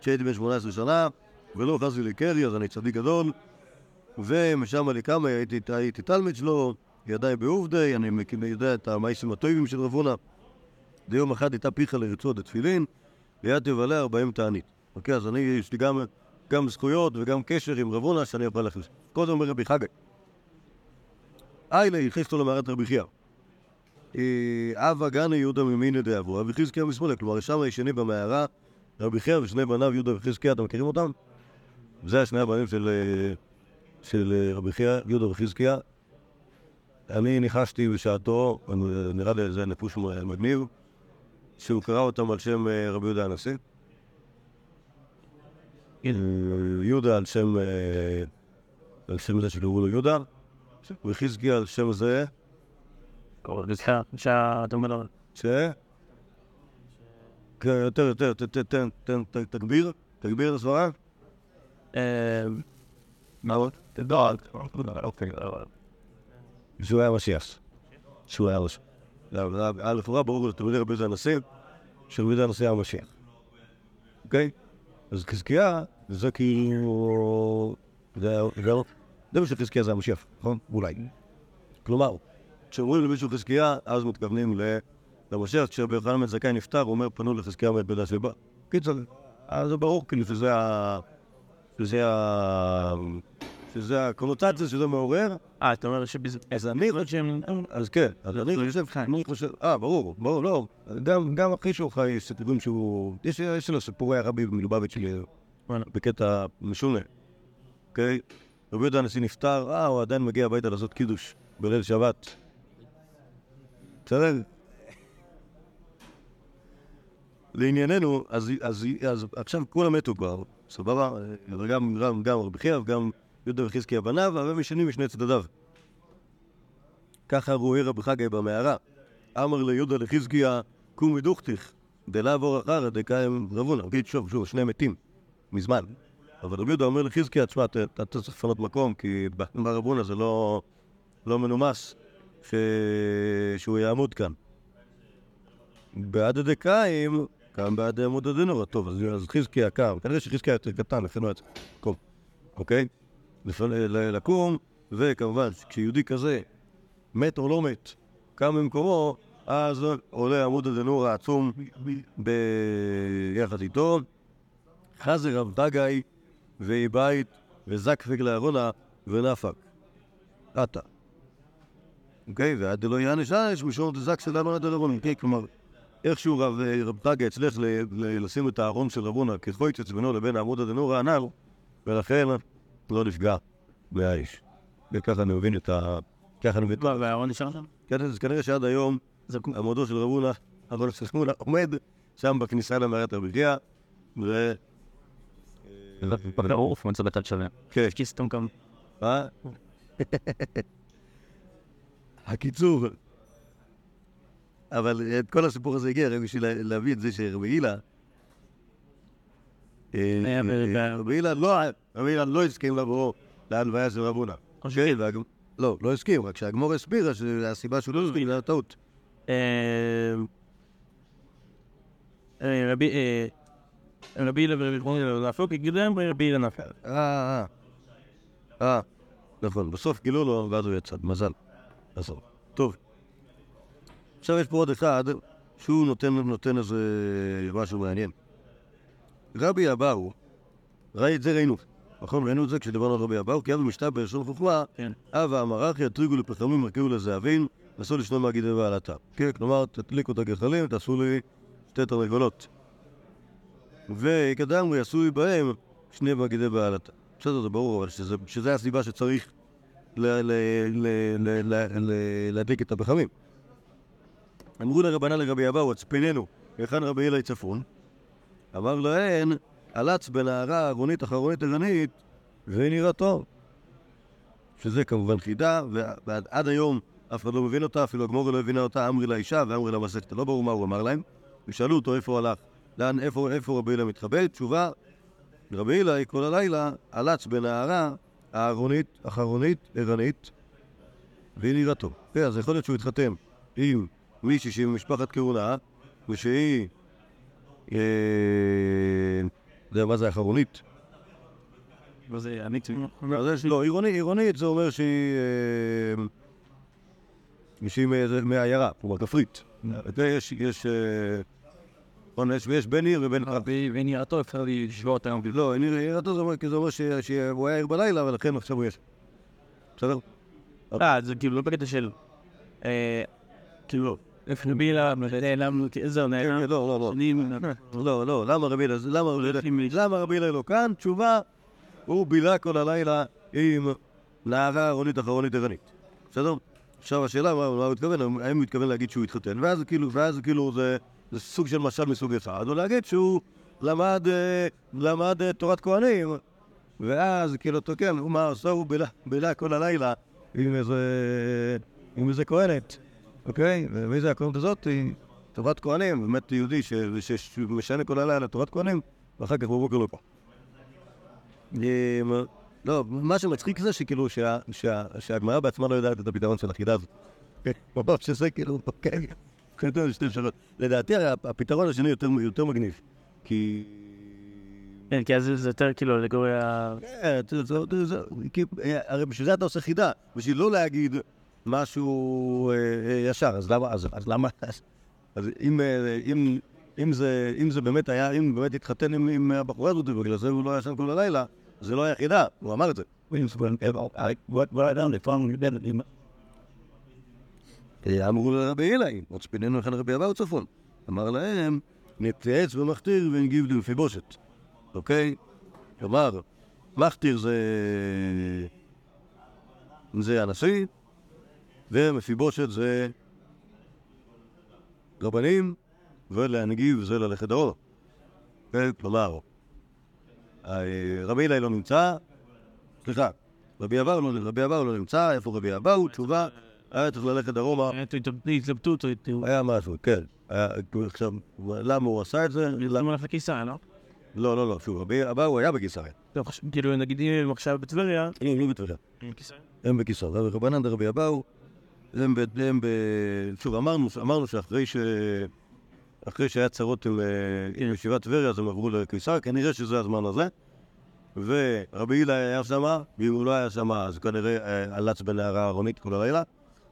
כשהייתי בן 18 שנה, ולא חסי לי קרי, אז אני צדיק גדול, ומשם כמה, הייתי, תלמיד שלו, ידיי בעובדי, אני יודע את המעשים הטובים של רבונה. ויום אחד הייתה פיך לרצות התפילין, ליד תבלה ארבעים תענית. אוקיי, אז אני, יש לי גם, גם זכויות וגם קשר עם רבונה שאני יכול להכניס. קודם אומר רבי חגי. איילה, הכניס אותו למערת רבי חייא. אה, אבא גני יהודה ממינא דאבו, רבי חזקיה משמאלה, כלומר, שם ישני במערה, רבי חייא ושני בניו יהודה וחזקיה, אתם מכירים אותם? זה השני הבנים של, אה, של אה, רבי חייא, יהודה וחזקיה. אני ניחשתי בשעתו, נראה לי זה נפוש מגניב, שהוא קרא אותם על שם אה, רבי יהודה הנשיא. אה, יהודה על שם, אה, על שם זה שקראו לו יהודה, וחזקיה על שם זה, ש... כן, יותר, יותר, תן, תן, תגביר, תגביר את הסברה. אה, מה עוד? לא, אוקיי. שהוא היה משיח. שהוא היה משיח. לכאורה ברור לתלמידי רבי יהודה הנשיא, שרבי יהודה הנשיא היה משיח. אוקיי? אז חזקיה, זה כאילו... זה זה- זה מה שחזקיה זה המשיח, נכון? אולי. כלומר, כשאומרים למישהו חזקיה, אז מתכוונים למשיח. כשרבי יוחנן בן זכאי נפטר, הוא אומר, פנו לחזקיה מאת בית שבא. קיצר, אז זה ברור כאילו שזה ה... שזה ה... שזה הקונוטציה שזה מעורר, אה, אתה אומר שבזה... אז אני חושב. אז כן, אז אני חושב, אני חושב, אה, ברור, ברור, לא. גם, גם אחי שלך יש סיפורים שהוא, יש, לו סיפורי הרבי מלובביץ' של- בקטע משונה, אוקיי? רבי יהודה הנשיא נפטר, אה, הוא עדיין מגיע הביתה לעשות קידוש בליל שבת. בסדר? לענייננו, אז, עכשיו כולם מתו כבר, סבבה? אבל גם, גם, גם רבי חייא וגם יהודה וחזקיה בניו, והם ישנים משני צדדיו. ככה רואה רבי חגי במערה. אמר ליהודה לחזקיה, קום מדוכתיך, דלאו אור אחרא דקאם רבונה. נגיד שוב, שוב, שני מתים, מזמן. אבל רבי יהודה אומר לחזקיה, תשמע, אתה צריך לפנות מקום, כי בר רבונה זה לא, לא מנומס ש... שהוא יעמוד כאן. בעד הדקאים, קם בעד עמוד הדינור, טוב, אז, חזקיה קם, כנראה שחזקיה יותר קטן, לכן הוא היה צריך לקום, אוקיי? לקום, וכמובן, כשיהודי כזה מת או לא מת, קם במקומו, אז עולה עמוד הדנור העצום ביחד איתו. חזר רב דגאי ואי בית וזקפק לארונה ונפק. עתה. אוקיי? ועד דלא יענש ענש משום דזק של ארונה דלרונה. כן, כלומר, איכשהו רב, דגאי הצליח לשים את הארון של רבונה כחויצץ בינו לבין עמוד הדנור הנ"ל, ולכן לא נפגע מהאיש. וככה אני מבין את ה... ככה אני מבין. מה, והארון נשאר שם? כן, אז כנראה שעד היום עמודו של רבונה, עמודו של רבונה עומד שם בכניסה למערת רבי חייא, ו... ברור, הוא נמצא בצד שלם. כן, כיס תומקם. מה? הקיצור, אבל את כל הסיפור הזה הגיע רק בשביל לה- להביא את זה שרבי הילה, אה, ב- אה, רבי הילה לא, הילה לא הסכים לבוא להלוויה של רבונה. כן, והג- לא, לא הסכים, רק שהגמור הסבירה שהסיבה שהוא לא הסכים זה היה טעות. אה, אה, רבי... אה, רבי הילה ורבי נפלו, כי גילם רבי הילה נפל. אה, אה. אה, נכון, בסוף גילו לו, ואז הוא יצא, מזל. בסוף. טוב. עכשיו יש פה עוד אחד, שהוא נותן איזה משהו מעניין. רבי אבאו, ראי את זה ראינו, נכון? ראינו את זה כשדיברנו על רבי אבאו, כי אבא משתה בלשון חוכמה, כן. אבא אמרחי, יטריגו לפחמים, ירכבו לזהבים, נסו לשנוא מהגידי בעלתה. כן, כלומר, תדליקו את הגחלים, תעשו לי שתי תרנגולות. ויקדם ויעשוי בהם שני מגידי בעלתה. בסדר, זה ברור, אבל שזה, הסיבה שצריך להדליק את הפחמים. אמרו לרבנה לרבי אבאו, הצפננו, היכן רבי אלי צפון? אמר להן, עלץ בנערה ארונית אחרונית ערנית, ונראה טוב. שזה כמובן חידה, ועד עד היום אף אחד לא מבין אותה, אפילו הגמור לא הבינה אותה, אמרי לאישה ואמרי למסכת, לא ברור מה הוא אמר להם. ושאלו אותו איפה הוא הלך, לאן, איפה, איפה רבי הילה מתחבא? תשובה, רבי הילה כל הלילה עלץ בנערה הארונית, אחרונית, ערנית, והיא נראה טוב. כן, אז יכול להיות שהוא התחתן עם מישהי שהיא ממשפחת כהונה, ושהיא... אה, יודע מה זה אחרונית? אני אז יש, לא, עירונית, עירונית זה אומר שהיא... אה, שהיא מאיזה- מהעיירה, כלומר כפרית. יש... אה, יש, יש בין עיר ובין... רבי ונראתו אפשר לשבור אותם. לא, עירתו זה אומר, כי זה אומר ש- שהוא היה עיר בלילה, ולכן עכשיו הוא יש. בסדר? אה, זה כאילו לא בקטע של... אה, כאילו, איפה רבי הילה נעלם, איזה נעלם. לא, לא, לא. לא, לא, למה רבי הילה, למה לא כאן? תשובה, הוא בילה כל הלילה עם נערה עירונית אחרונית ערנית. בסדר? עכשיו השאלה, מה הוא התכוון? האם הוא התכוון להגיד שהוא התחתן? ואז כאילו, ואז כאילו זה, סוג של משל מסוג אחד, או להגיד שהוא למד, למד תורת כהנים, ואז כאילו, כן, הוא מה עשה? הוא בילה, כל הלילה עם איזה כהנת, אוקיי? ומי זה הכהנת הזאת? היא תורת כהנים, באמת יהודי שמשנה כל הלילה תורת כהנים, ואחר כך בבוקר לא פה. אמ, לא, מה שמצחיק זה שכאילו שה- שה- שהגמרא בעצמה לא יודעת את הפתרון של החידה הזאת. ממש שזה כאילו, אוקיי. לדעתי הפתרון השני יותר יותר מגניב, כי... כן, כי אז זה יותר כאילו לגורי ה... כן, זה- זה- זה- זה- כי- אה, הרי בשביל זה אתה עושה חידה, בשביל לא להגיד משהו אה, אה, ישר, אז למה, אז אז למה, אז- אם, אה, אם, אם זה, אם זה באמת היה, אם באמת התחתן עם, עם הבחורה הזאת, ובגלל זה הוא לא ישן כל הלילה, זה לא היה חידה, הוא אמר את זה. אמרו לרבי אלי, מצפיננו לכאן רבי אבאו צפון. אמר להם, נתייעץ במכתיר ונגיב למפיבושת. אוקיי? כלומר, מכתיר זה... זה הנשיא, ומפיבושת זה רבנים, ולהנגיב זה ללכת. אוקיי? כלומר, אה, רבי אלי לא נמצא, סליחה, רבי אבאו לא, רבי אבאו לא נמצא, איפה רבי אבאו? תשובה, היה צריך ללכת דרומה. היה התלבטות, היה משהו, כן. עכשיו, למה הוא עשה את זה? למה הוא הלך לקיסריה, לא? לא, לא, לא, שוב, רבי אבאו היה בקיסריה. חש- כאילו, נגיד אם הם עכשיו בטבריה, הם לא בטבריה, קיסריה. הם בקיסריה. ורבנן דרבי אבאו, הם. הם. שוב, אמרנו, אמרנו שאחרי ש... אחרי שהיה צרות עם, אה, ישיבת טבריה, אז הם עברו לקיסריה, כנראה שזה הזמן הזה. ורבי הילה היה שם, ואם הוא לא היה שם, אז כנראה אה, הלץ בנערה אהרונית כל הלילה,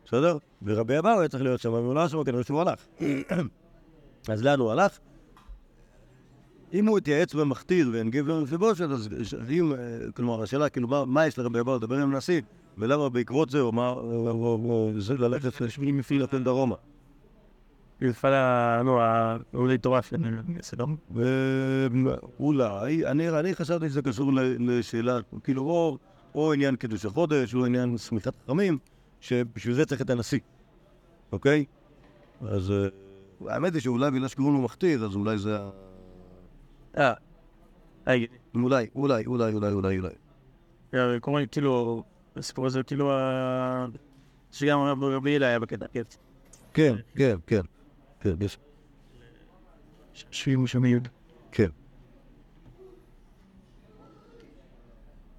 בסדר? ורבי אבאו היה צריך להיות שם, ואם הוא לא היה שם, כנראה שהוא הלך. אז לאן הוא הלך? אם הוא התייעץ במכתיר והנגיב לו מפיבושת, אז אם, אה, כלומר, השאלה, כאילו, מה יש לרבי אבאו לדבר עם הנשיא, ולמה בעקבות זה, או- זה ללכת לשמי מפעיל לתל דרומה. נפל ה... נו, העולי תורה שלנו, בסדר? ואולי, אני, חשבתי שזה קשור לשאלה, כאילו, או, עניין קידוש החודש, או עניין סמיכת חכמים, שבשביל זה צריך את הנשיא, אוקיי? אז אה, האמת היא שאולי בגלל שקוראים לו מכתיר, אז אולי זה. אה, רגע, אולי, אולי, אולי, אולי, אולי, אולי. אה, קוראים, כאילו, הסיפור הזה, כאילו, שגם רבי הילה היה בקטע, כן. כן, כן, כן. כן, יש. שבים ושמים. כן.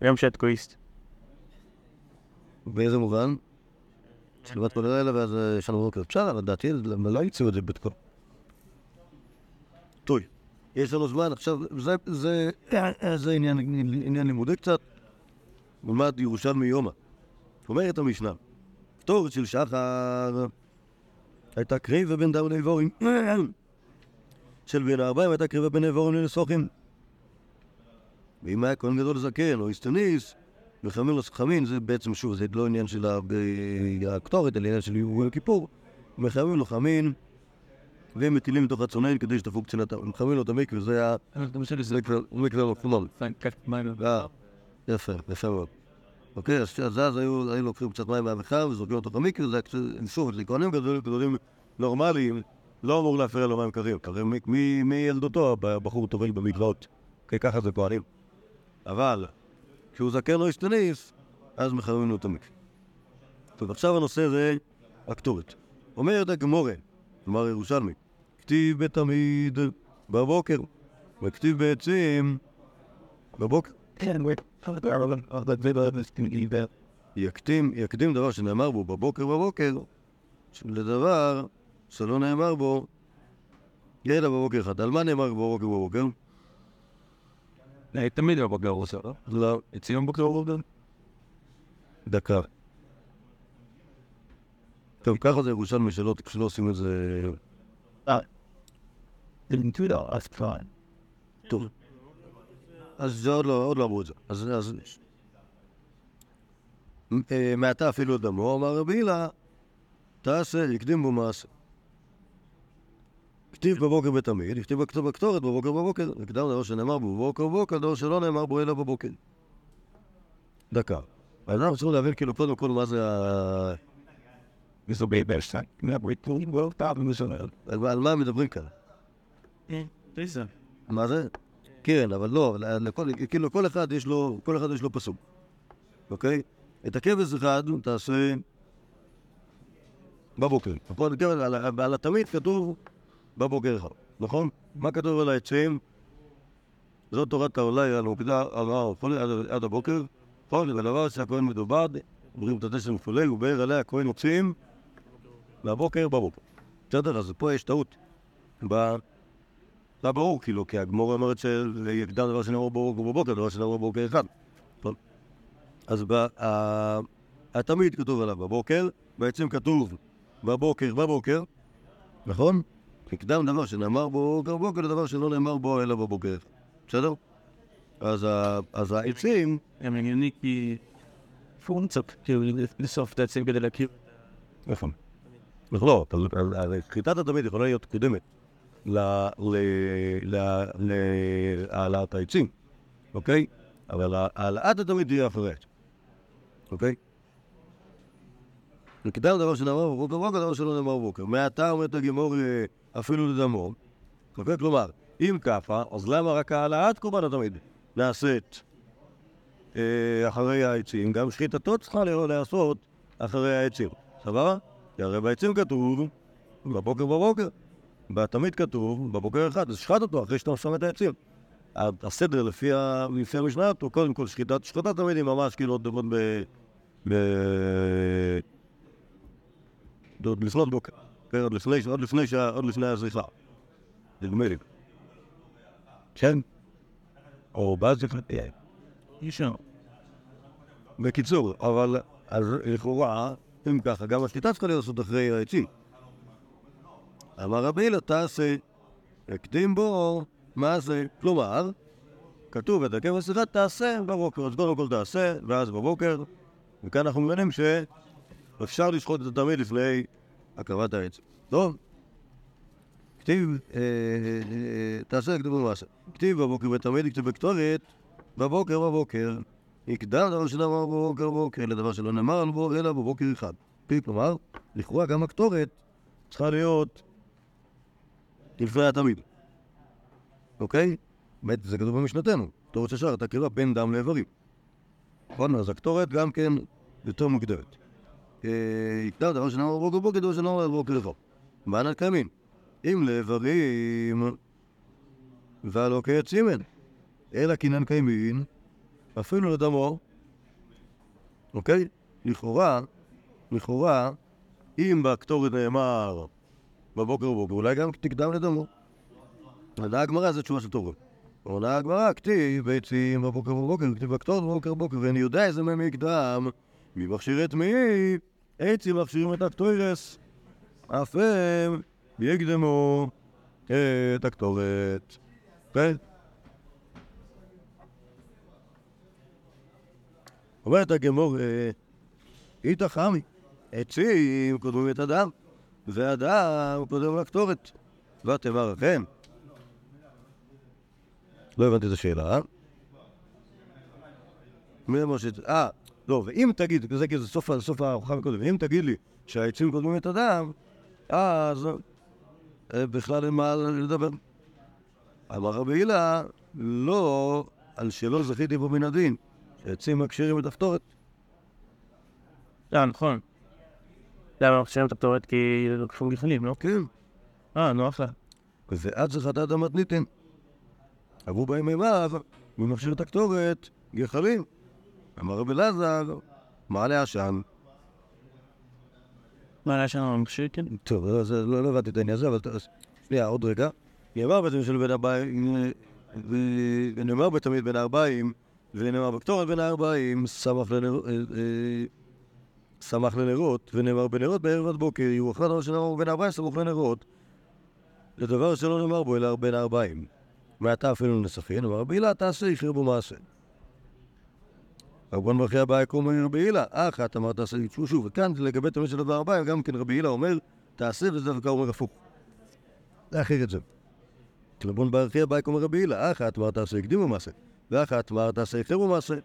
גם שטקויסט. באיזה מובן? שלבת כל הלילה ואז יש לנו בוקר. אפשר, לדעתי, למה לא ימצאו את זה בתקו. טוב, יש לנו זמן, עכשיו, זה, עניין לימודי קצת. נלמד ירושלמי יומא. אומרת המשנה, כתורת של שחר הייתה קריב ובן דם לאבורים. של בן הארבעים הייתה קריבה בין האבורים לנסוכים. ואם היה כהן גדול זקן או איסטניס, וחמין לו חמין, זה בעצם, שוב, זה לא עניין של הקטורת, אלא עניין של יום כיפור. מחממים לו חמין, והם מטילים מתוך הצונן כדי שתפוג קצינתם. הם מחממים לו את המקווה, זה היה... זה כבר מקווה מפונון. אה, יפה, יפה מאוד. אוקיי, אז אז היו לוקחים קצת מים מהמחר וזורקים אותו במקווה, זה היה שוב, לכהנים גדולים, גדולים נורמליים, לא אמור להפריע לו מים קרים. הרי מילדותו הבחור טובל במקוואות. ככה זה כהנים. אבל כשהוא זקן או השתניס, אז מחממים לו את המקווה. טוב, עכשיו הנושא זה הקטורת. אומרת הגמורה, כלומר ירושלמי, כתיב בתמיד בבוקר, וכתיב בעצים בבוקר. כן, we יקדים, יקדים דבר שנאמר בו בבוקר בבוקר לדבר שלא נאמר בו אלא בבוקר אחד. על מה נאמר בבוקר בבוקר? תמיד בבוקר הוא עושה, לא? לא, אצלי בבוקר הוא עובד. דקה. טוב, ככה זה ירושלמי שלא עושים את זה... didn't do that. That's fine. טוב. אז זה עוד לא, עוד לא אמרו את זה. אז... אז... אה, מעתה אפילו דמו, אמר רבי הילה, תעשה, הקדים בו מעשה. כתיב בבוקר בתמיד, בכתוב בקטורת בבוקר בבוקר, הקדם דבר שנאמר בו בבוקר בבוקר, דבר שלא נאמר בו אלא בבוקר. דקה. אז אנחנו צריכים להבין כאילו קודם כל מה זה ה... על מה מדברים כאן. תריסה. מה זה? כן, אבל לא, אבל לכל, כאילו כל אחד יש לו, כל אחד יש לו פסוק, אוקיי? את הכבש אחד תעשה בבוקר. נכון? על, התמיד כתוב בבוקר אחד, נכון? מה כתוב על העצים? זאת תורת העולי על מוקדה, על חולה עד, הבוקר, נכון? ולדבר שהכהן מדובד, אומרים את הדשא מפולל, ובאר עליה הכהן מוצאים מהבוקר בבוקר. בסדר? אז פה יש טעות. זה היה ברור, כאילו, כי הגמור אומרת שיקדם דבר שנאמר בבוקר בבוקר, דבר שנאמר בבוקר אחד. אז התמיד כתוב עליו בבוקר, בעצם כתוב בבוקר בבוקר, נכון? הקדם דבר שנאמר בבוקר בבוקר לדבר שלא נאמר בו אלא בבוקר. בסדר? אז העצים, גם הגיוני כי... פונקציות, כאילו, לסוף את העצים כדי להכיר. נכון. לא, כריתת התמיד יכולה להיות קודמת להעלאת העצים, אוקיי? אבל העלאת התמיד תהיה אחרת, אוקיי? וכדאי דבר שנאמר בבוקר, בבוקר דבר שלא נאמר בבוקר. מעתה אומרת הגמור אה, אפילו לדמו, אוקיי? כלומר, אם ככה, אז למה רק העלאת קורבן התמיד נעשית אה, אחרי העצים? גם שחיטתו צריכה להיעשות אחרי העצים, סבבה? כי הרי בעצים כתוב בבוקר בבוקר, בתמיד כתוב בבוקר אחד, אז שחט אותו אחרי שאתה שם את העצים. הסדר לפי, המשנה הוא קודם כל שחיטת, שחיטת תמיד היא ממש כאילו עוד עוד ב... ב... עוד לפנות בוקר, כן, עוד לפני, עוד לפני, שה- עוד לפני הזריחה, נדמה לי. כן? או בזריחה, אי אפשר. בקיצור, אבל אז לכאורה, אם ככה, גם השליטה צריכה להיות אחרי העצים. אמר רבי הילה, תעשה, הקדים בו, מה זה? כלומר, כתוב את הרכב השיחה, תעשה בבוקר, אז קודם כל תעשה, ואז בבוקר, וכאן אנחנו מבינים שאפשר לשחוט את התמיד לפני הקרבת העץ. טוב? כתיב, אה, אה, תעשה כתוב במעשה. כתיב בבוקר בתמיד, כתיב בכתורת, בבוקר בבוקר. יקדם דבר שנאמר בבוקר בבוקר, לדבר שלא נאמר על בו, אלא בבוקר אחד. כלומר, לכאורה גם הקטורת צריכה להיות לפני התמיד. אוקיי? באמת, זה כתוב במשנתנו. קטורת ישר, אתה קרבה בין דם לאיברים. נכון? אז הקטורת גם כן יותר מוקדמת. אה, יקדם דבר שנאמר בבוקר בבוקר, דבר שנאמר בבוקר אחד. מה נקמים? אם לאיברים והלא כיצימן, אלא קינן קיימין, אפילו לדמו, אוקיי? לכאורה, לכאורה, אם בקטורת נאמר בבוקר בבוקר, אולי גם תקדם לדמו. עונה הגמרא זה תשובה של תורה. עונה הגמרא, כתיב ביצים בבוקר בבוקר, כתיב בקטורת בבוקר בבוקר, ואני יודע איזה מהם יקדם, מי מכשיר את מי? עצים מכשירים את הקטורס, אף הם יקדמו את הקטורת. כן? אומרת הגמור, איתא חמי, עצים קודמים את הדם, והדם קודם לקטורת. ותאמר לכם. לא הבנתי את השאלה, אה? מי אמר ש... אה, לא, ואם תגיד, זה כאילו סוף, סוף ההוכחה מקודם, אם תגיד לי שהעצים קודמים את הדם, אז אה, בכלל אין מה לדבר. אמר רבי הילה, לא, על שלא זכיתי בו מן הדין, שעצים מקשירים את הפטורת. אה, נכון. למה מכשירים את הקטורת? כי כפול גחלים, לא? כן. אה, נו, אחלה. ועד זכת המתניתין. עברו בהם מימיו, הוא מכשיר את הקטורת, גחלים. אמר רבי אלעזר, מעלה עשן. מה היה שם מכשיר? כן. טוב, לא, זה, לא, לא הבנתי את העניין הזה, אבל שנייה, עוד רגע. נאמר בעצם של בין ארבעים, ונאמר בתמיד בין ארבעים, ונאמר בקטורת בין ארבעים, שמח לנרות, אה, אה, שמח לנרות, ונאמר בנרות בערב עד בוקר, יהיו אחד דבר שנאמר בין ארבעים סמוך לנרות, לדבר שלא נאמר בו אלא בין ארבעים. מעתה אפילו נסכין, אמר רבי הילה, תעשה, יכיר בו מעשה. רבון ברכי הבא יקום אומר רבי הילה, אחת אמר תעשה, שוב שוב, וכאן לגבי תמיד של דבר ארבעים, גם כן רבי הילה אומר, תעשה, וזה דווקא אומר הפוך. להכיר את זה. רבון ברכי הבא יקום רבי הילה, אחת אמר תעשה, הקדימו מעשה, ואחת אמר תעשה, יכירו מעשה.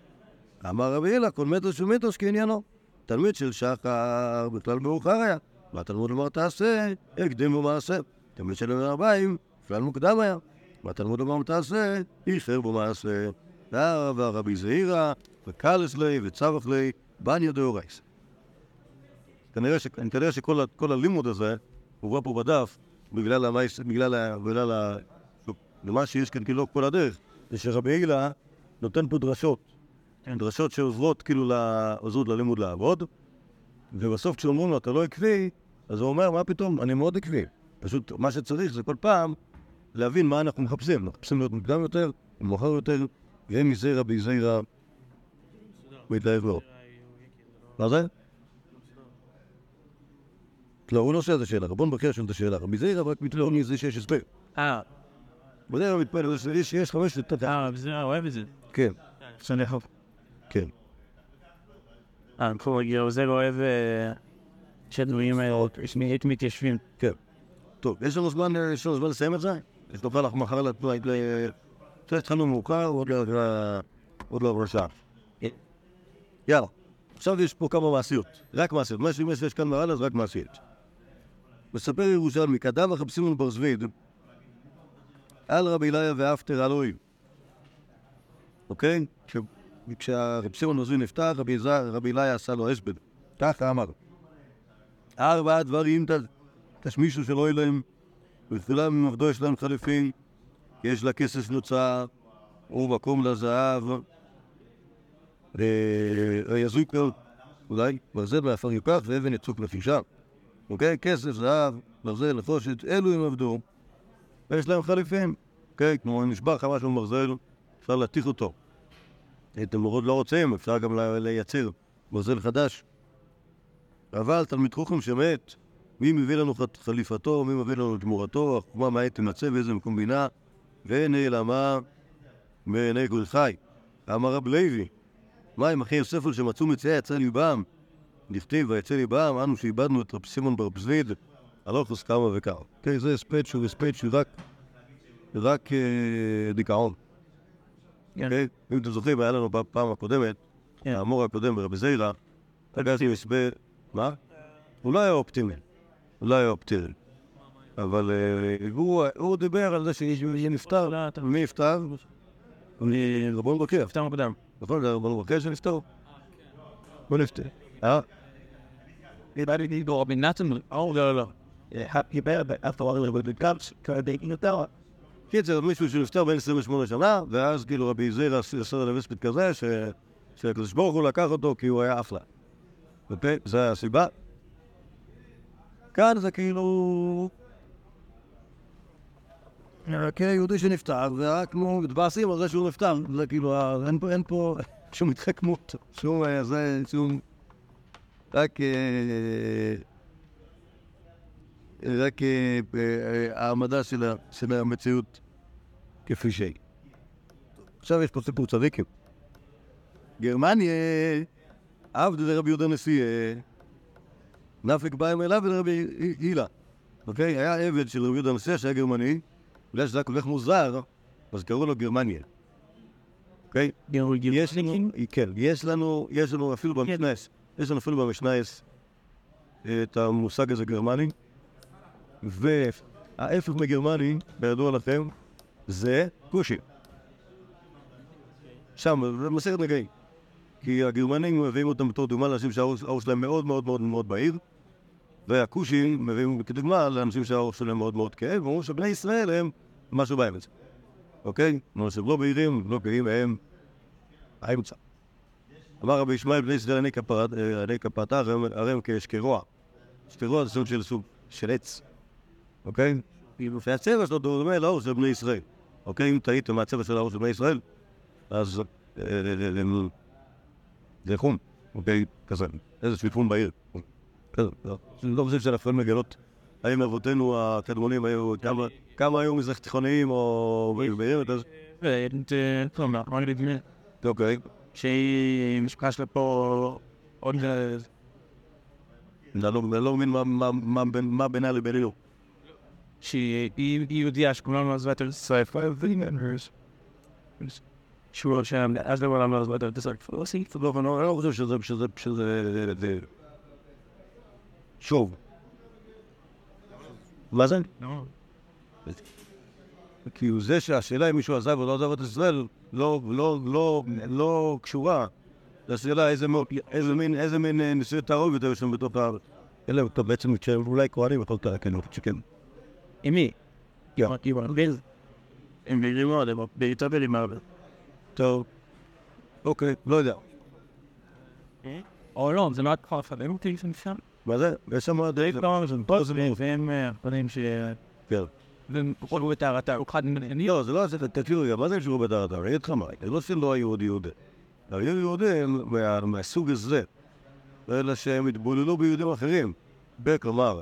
אמר רבי הילה, כל מטרש ומטרש כעניינו. תלמיד של שחר בכלל מאוחר היה. והתלמוד לומר תעשה, הקדימו מעשה. תלמיד של בן ארבעים, בכלל מוקדם היה. והתלמוד לומר תעשה, איחר בו מעשה. והוה רבי זעירא, מקלס ליה וצווח ליה, בנייה דאורייתא. כנראה, ש... כנראה שכל הלימוד הזה הובא פה בדף בגלל, המייס... בגלל, ה... בגלל ה... מה שיש כאן כאילו כל הדרך, זה שרבי אילא נותן פה דרשות. דרשות שעוזרות כאילו, ל- עוזרות ללימוד לעבוד, ובסוף כשאומרים לו אתה לא עקבי, אז הוא אומר מה פתאום, אני מאוד עקבי. פשוט מה שצריך זה כל פעם להבין מה אנחנו מחפשים. אנחנו מחפשים להיות מוקדם יותר, מאוחר יותר, ואין מזעירא ביזעירא מתלהב מאוד. מה זה? לא, הוא לא שואל את השאלה, רבון בקר שואל את השאלה, רבי זעירא רק מתלהב מזה שיש הסבר. אה, בדרך כלל מתפלל, יש- חמש... אה, זה, אה, אוהב את זה. כן, שאני יכול. כן. אה, בחור עוזר אוהב אה, שדברים האלה, את מתיישבים. טוב, יש לנו זמן, לנו זמן לסיים את זה? נוכל לך מחר ל... ל- בסדר, התחלנו מאוחר, עוד לא עברה- לא עברה שעה. יאללה, עכשיו יש פה כמה מעשיות, רק מעשיות. מה שאם יש כאן מעל אז רק מעשיות. מספר ירושלמי, קדם רב סימון בר זביד על רבי אליה ואפטר אלוהים. אוקיי? כש- כשהרב סימון זביד נפטר, רבי אליה עשה לו הסבד. ככה אמר. ארבעה דברים תשמישו שלא יהיה להם, וכולם עם עבדו יש להם חליפין, יש לה כסף נוצר, ומקום לזהב, ויזוק אולי, ברזל מעפר יוקח ואבן יצוק לפישה. אוקיי? כסף, זהב, ברזל, נחושת, אלו הם עבדו, ויש להם חליפין. אוקיי? כמו נשבר לך משהו מברזל, אפשר להתיך אותו. אתם מאוד לא רוצים, אפשר גם לייצר ברזל חדש. אבל תלמיד חוכם שמת, מי מביא לנו חליפתו, מי מביא לנו תמורתו, החוכמה מהעת תמצא באיזה מקום בינה, ונעלמה מעיני כל חי. אמר רב לוי, מה עם אחי יוסף שמצאו מציאה יצא ליבם? נכתיב ויצא ליבם, אנו שאיבדנו את רב סימון בר פזביד, הלוך כמה וכמה. אוקיי, זה הספד שהוא הספד שהוא רק, רק אה, דיכאון. כן. אוקיי? אם אתם זוכרים, היה לנו בפעם הקודמת, כן. האמור הקודם ברבי זיירה, פגשתי הסבר, מה? הוא לא היה אופטימי, הוא לא היה אופטימי. אבל אה, הוא- הוא דיבר על זה שיהיה נפטר, מי נפטר? רבון בקר, נפטר מוקדם. נכון? זה רבון בקר שנפטר? הוא נפטר. אה? Need to be nothing. לא, לא, לא. קיצר, מישהו שנפטר בן 28 שנה, ואז כאילו רבי זיירה עשה עליו הספד כזה, שהקדוש ברוך הוא לקח אותו כי הוא היה אחלה. זה הסיבה. כאן זה כאילו... אוקיי, יהודי שנפטר, ורק כמו מתבאסים על זה שהוא נפטר. זה כאילו, ה- אין פה, שום התחכמות, שום, אה, זה, שום... רק... רק אה, אה, העמדה של המציאות כפי שהיא. עכשיו יש פה סיפור צדיקים. גרמניה, עבד לרבי יהודה נשיא, אה, נפק בא אליו ולרבי הילה. אוקיי? היה עבד של רבי יהודה נשיא שהיה גרמני, בגלל שזה היה כל כך מוזר, אז קראו לו גרמניה. אוקיי? יש לנו, כן, יש לנו, יש לנו אפילו במשנייס, יש לנו אפילו במשנייס את המושג הזה גרמני, וההפך מגרמני, בידוע לכם, זה כושי. שם, זה מסכת נגעים. כי הגרמנים מביאים אותם בתור דוגמה לאנשים שהאור שלהם מאוד מאוד מאוד מאוד בהיר, והכושים מביאים כדוגמה לאנשים שהאור שלהם מאוד מאוד כאב, ואומרים שבני ישראל הם משהו באמצע. אוקיי? כלומר שהם לא בהירים, לא כהים, הם האמצע. אמר רבי ישמעאל בני ישראל עיני כפתה, הרי הם כשקרוע. שקרוע זה סוג של עץ. אוקיי? והצבע שלו דומה לאור של בני ישראל. אוקיי? אם טעיתם מהצבע של האור של בני ישראל, אז אה, אה, אה, זה חום. אוקיי? כזה. איזה שפיפון בעיר. לא. אני לא חושב שאנחנו יכולים לגלות האם אבותינו הקדמונים היו, כמה- היו מזרח תיכוניים או בעיר, אז... אוקיי. שהיא משפחה שלה פה עוד... אני לא אני לא מבין מה- מה- מה בין- מה בינה לבינינו. שהיא היא יהודייה שכולנו עזבה את ארץ ישראל. שהוא לא שם, אז לעולם לא עזבה את ארץ ישראל. לא את זה. לא, אני לא חושב שזה, שזה, שזה, זה... שוב. מה זה? לא. כאילו זה שהשאלה אם מישהו עזב או לא עזב את ישראל לא, לא, לא, לא קשורה לשאלה איזה, מין, איזה מין אה, נישואי תערובת היו שם בתוך הארץ. אלא בעצם אולי כהנים יכולת להקל, שכן. עם מי? כן. הם בהירים מאוד, הם בעיטה הרבה. טוב. אוקיי, לא יודע. או לא, זה לא כבר לפעמים אותי שם. מה זה? יש שם די... והם פנים ש... כן. והם חולו את הערתה, הוא חד אני לא, זה לא... זה- תקשיבו רגע, מה זה קשור בדעת? אני אגיד לך מה, זה לא שלא היו עוד יהודים. היו יהודים מה- מהסוג הזה, אלא שהם התבוללו ביהודים אחרים. כלומר,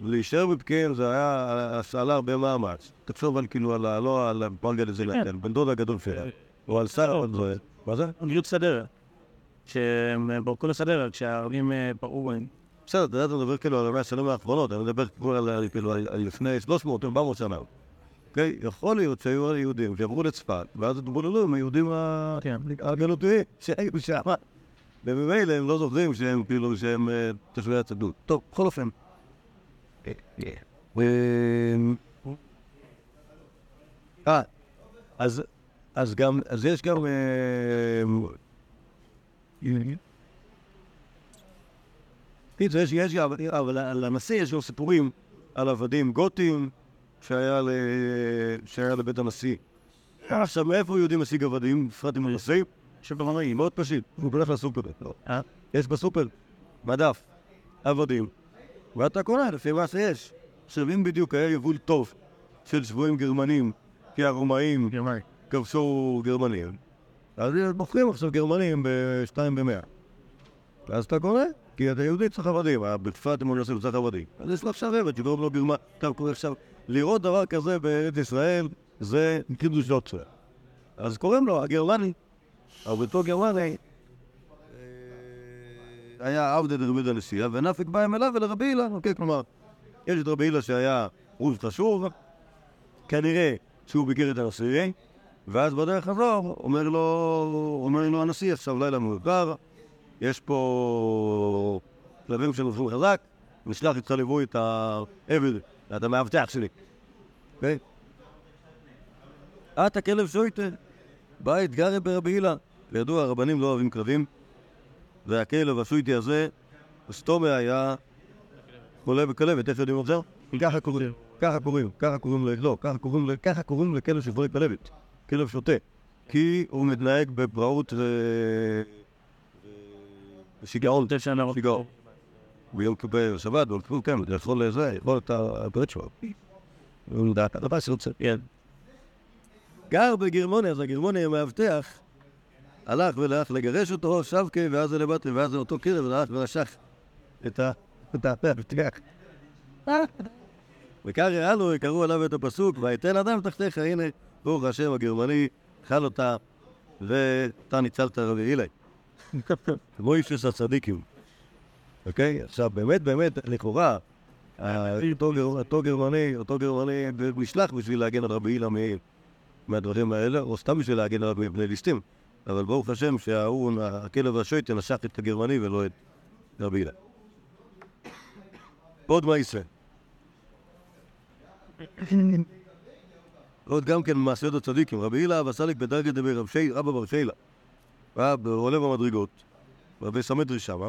להישאר בפקיעין זה היה, עלה הרבה מאמץ. תחשוב על כאילו, על ה... לא על פרגל הזה, על בן דוד הגדול שלה. או על שר, זוכר. מה זה? גדוד סדר. שהם ברקו לסדר, כשהערבים אה, פרעו בהם. בסדר, אתה יודע, אתה מדבר כאילו על המאה השנים האחרונות, אני מדבר כאילו על- כאילו לפני 300 או 400 שנה. אוקיי? יכול להיות שהיו יהודים שעברו לצפת, ואז התבוללו עם היהודים כן. הגלותיים שהיו שם. וממילא הם לא זוכרים שהם כאילו, שהם אה, תושבי הצדות. טוב, בכל אופן. אה, אז, אז גם, אז יש גם... אמ, קיצור, יש, יש גם, אבל לנשיא יש לו סיפורים על עבדים גותיים שהיה, ל... שהיה לבית הנשיא. עכשיו, מאיפה יודעים להשיג עבדים, בפרט עם הנשיא? שבמראי, מאוד פשוט, הוא הולך לסופר. אה? יש בסופר מדף, עבדים, ואתה קונה לפי מה שיש. עכשיו, אם בדיוק היה יבול טוב של שבויים גרמנים, כי הרומאים. כבשו גרמנים, אז מוכרים עכשיו גרמנים בשתיים במאה. ואז אתה קונה, כי אתה יהודי צריך עבדים, אה, בצפת הם עושים צריך עבדים. אז יש עכשיו עבד שקוראים לו גרמן, אתה קורא עכשיו, לראות דבר כזה בארץ ישראל, זה חידוש לא צוער. אז קוראים לו הגרמני, אבל בתור גרמני, היה עבדה דרבי דנסיעה, ונפיק בהם אליו ולרבי הילה, אוקיי, כלומר, יש את רבי הילה שהיה רוז חשוב, כנראה שהוא ביקר את הנשיא, ואז בדרך חזור, אומר לו, אומר לו הנשיא, עכשיו לילה מאוחר, יש פה כלבים שנוסעים חזק, נשלח איתך ליווי את העבד, את המאבטח שלי. אוקיי? את הכלב שויטה, בית גרי ברבי הילה. וידוע, הרבנים לא אוהבים כלבים, והכלב השויטי הזה, סתומה היה חולה בכלבת, איך יודעים את זה? ככה קוראים, ככה קוראים, ככה קוראים, לא, ככה קוראים, ככה קוראים לכלב שחולה כלבת, כלב שוטה, כי הוא מתנהג בפראות. ושיגעון, תשע שנה. שיגעון. ביום כיפור שבת, ביום כיפור, כן, זה יכול לזה, יכול את הברית שלו. הוא לדעת, הדבר שרוצה. כן. גר בגרמוניה, אז הגרמוני המאבטח הלך והלך לגרש אותו, שבקה, ואז לבטרי, ואז אותו כלב, הלך ונשך את ה... את המאבטח. וכך יענו, יקראו עליו את הפסוק, ויתן אדם תחתיך, הנה, ברוך השם הגרמני, אכל אותה, ואתה ניצלת רבי הילי. כמו איש הצדיקים. אוקיי? עכשיו, באמת, באמת, לכאורה, אותו גר- אותו גרמני, אותו גרמני נשלח בשביל להגן על רבי הילה מהדברים האלה, או סתם בשביל להגן עליו מפני ליסטים. אבל ברוך השם שההוא, הכלב השויטה, נשך את הגרמני ולא את רבי הילה. עוד מה יישא? עוד גם כן מעשיות הצדיקים, רבי הילה אבא סליק בדרגת דבי רב שי- רבא בר שיילה. היה עולה במדרגות, רבי סמטרי שמה,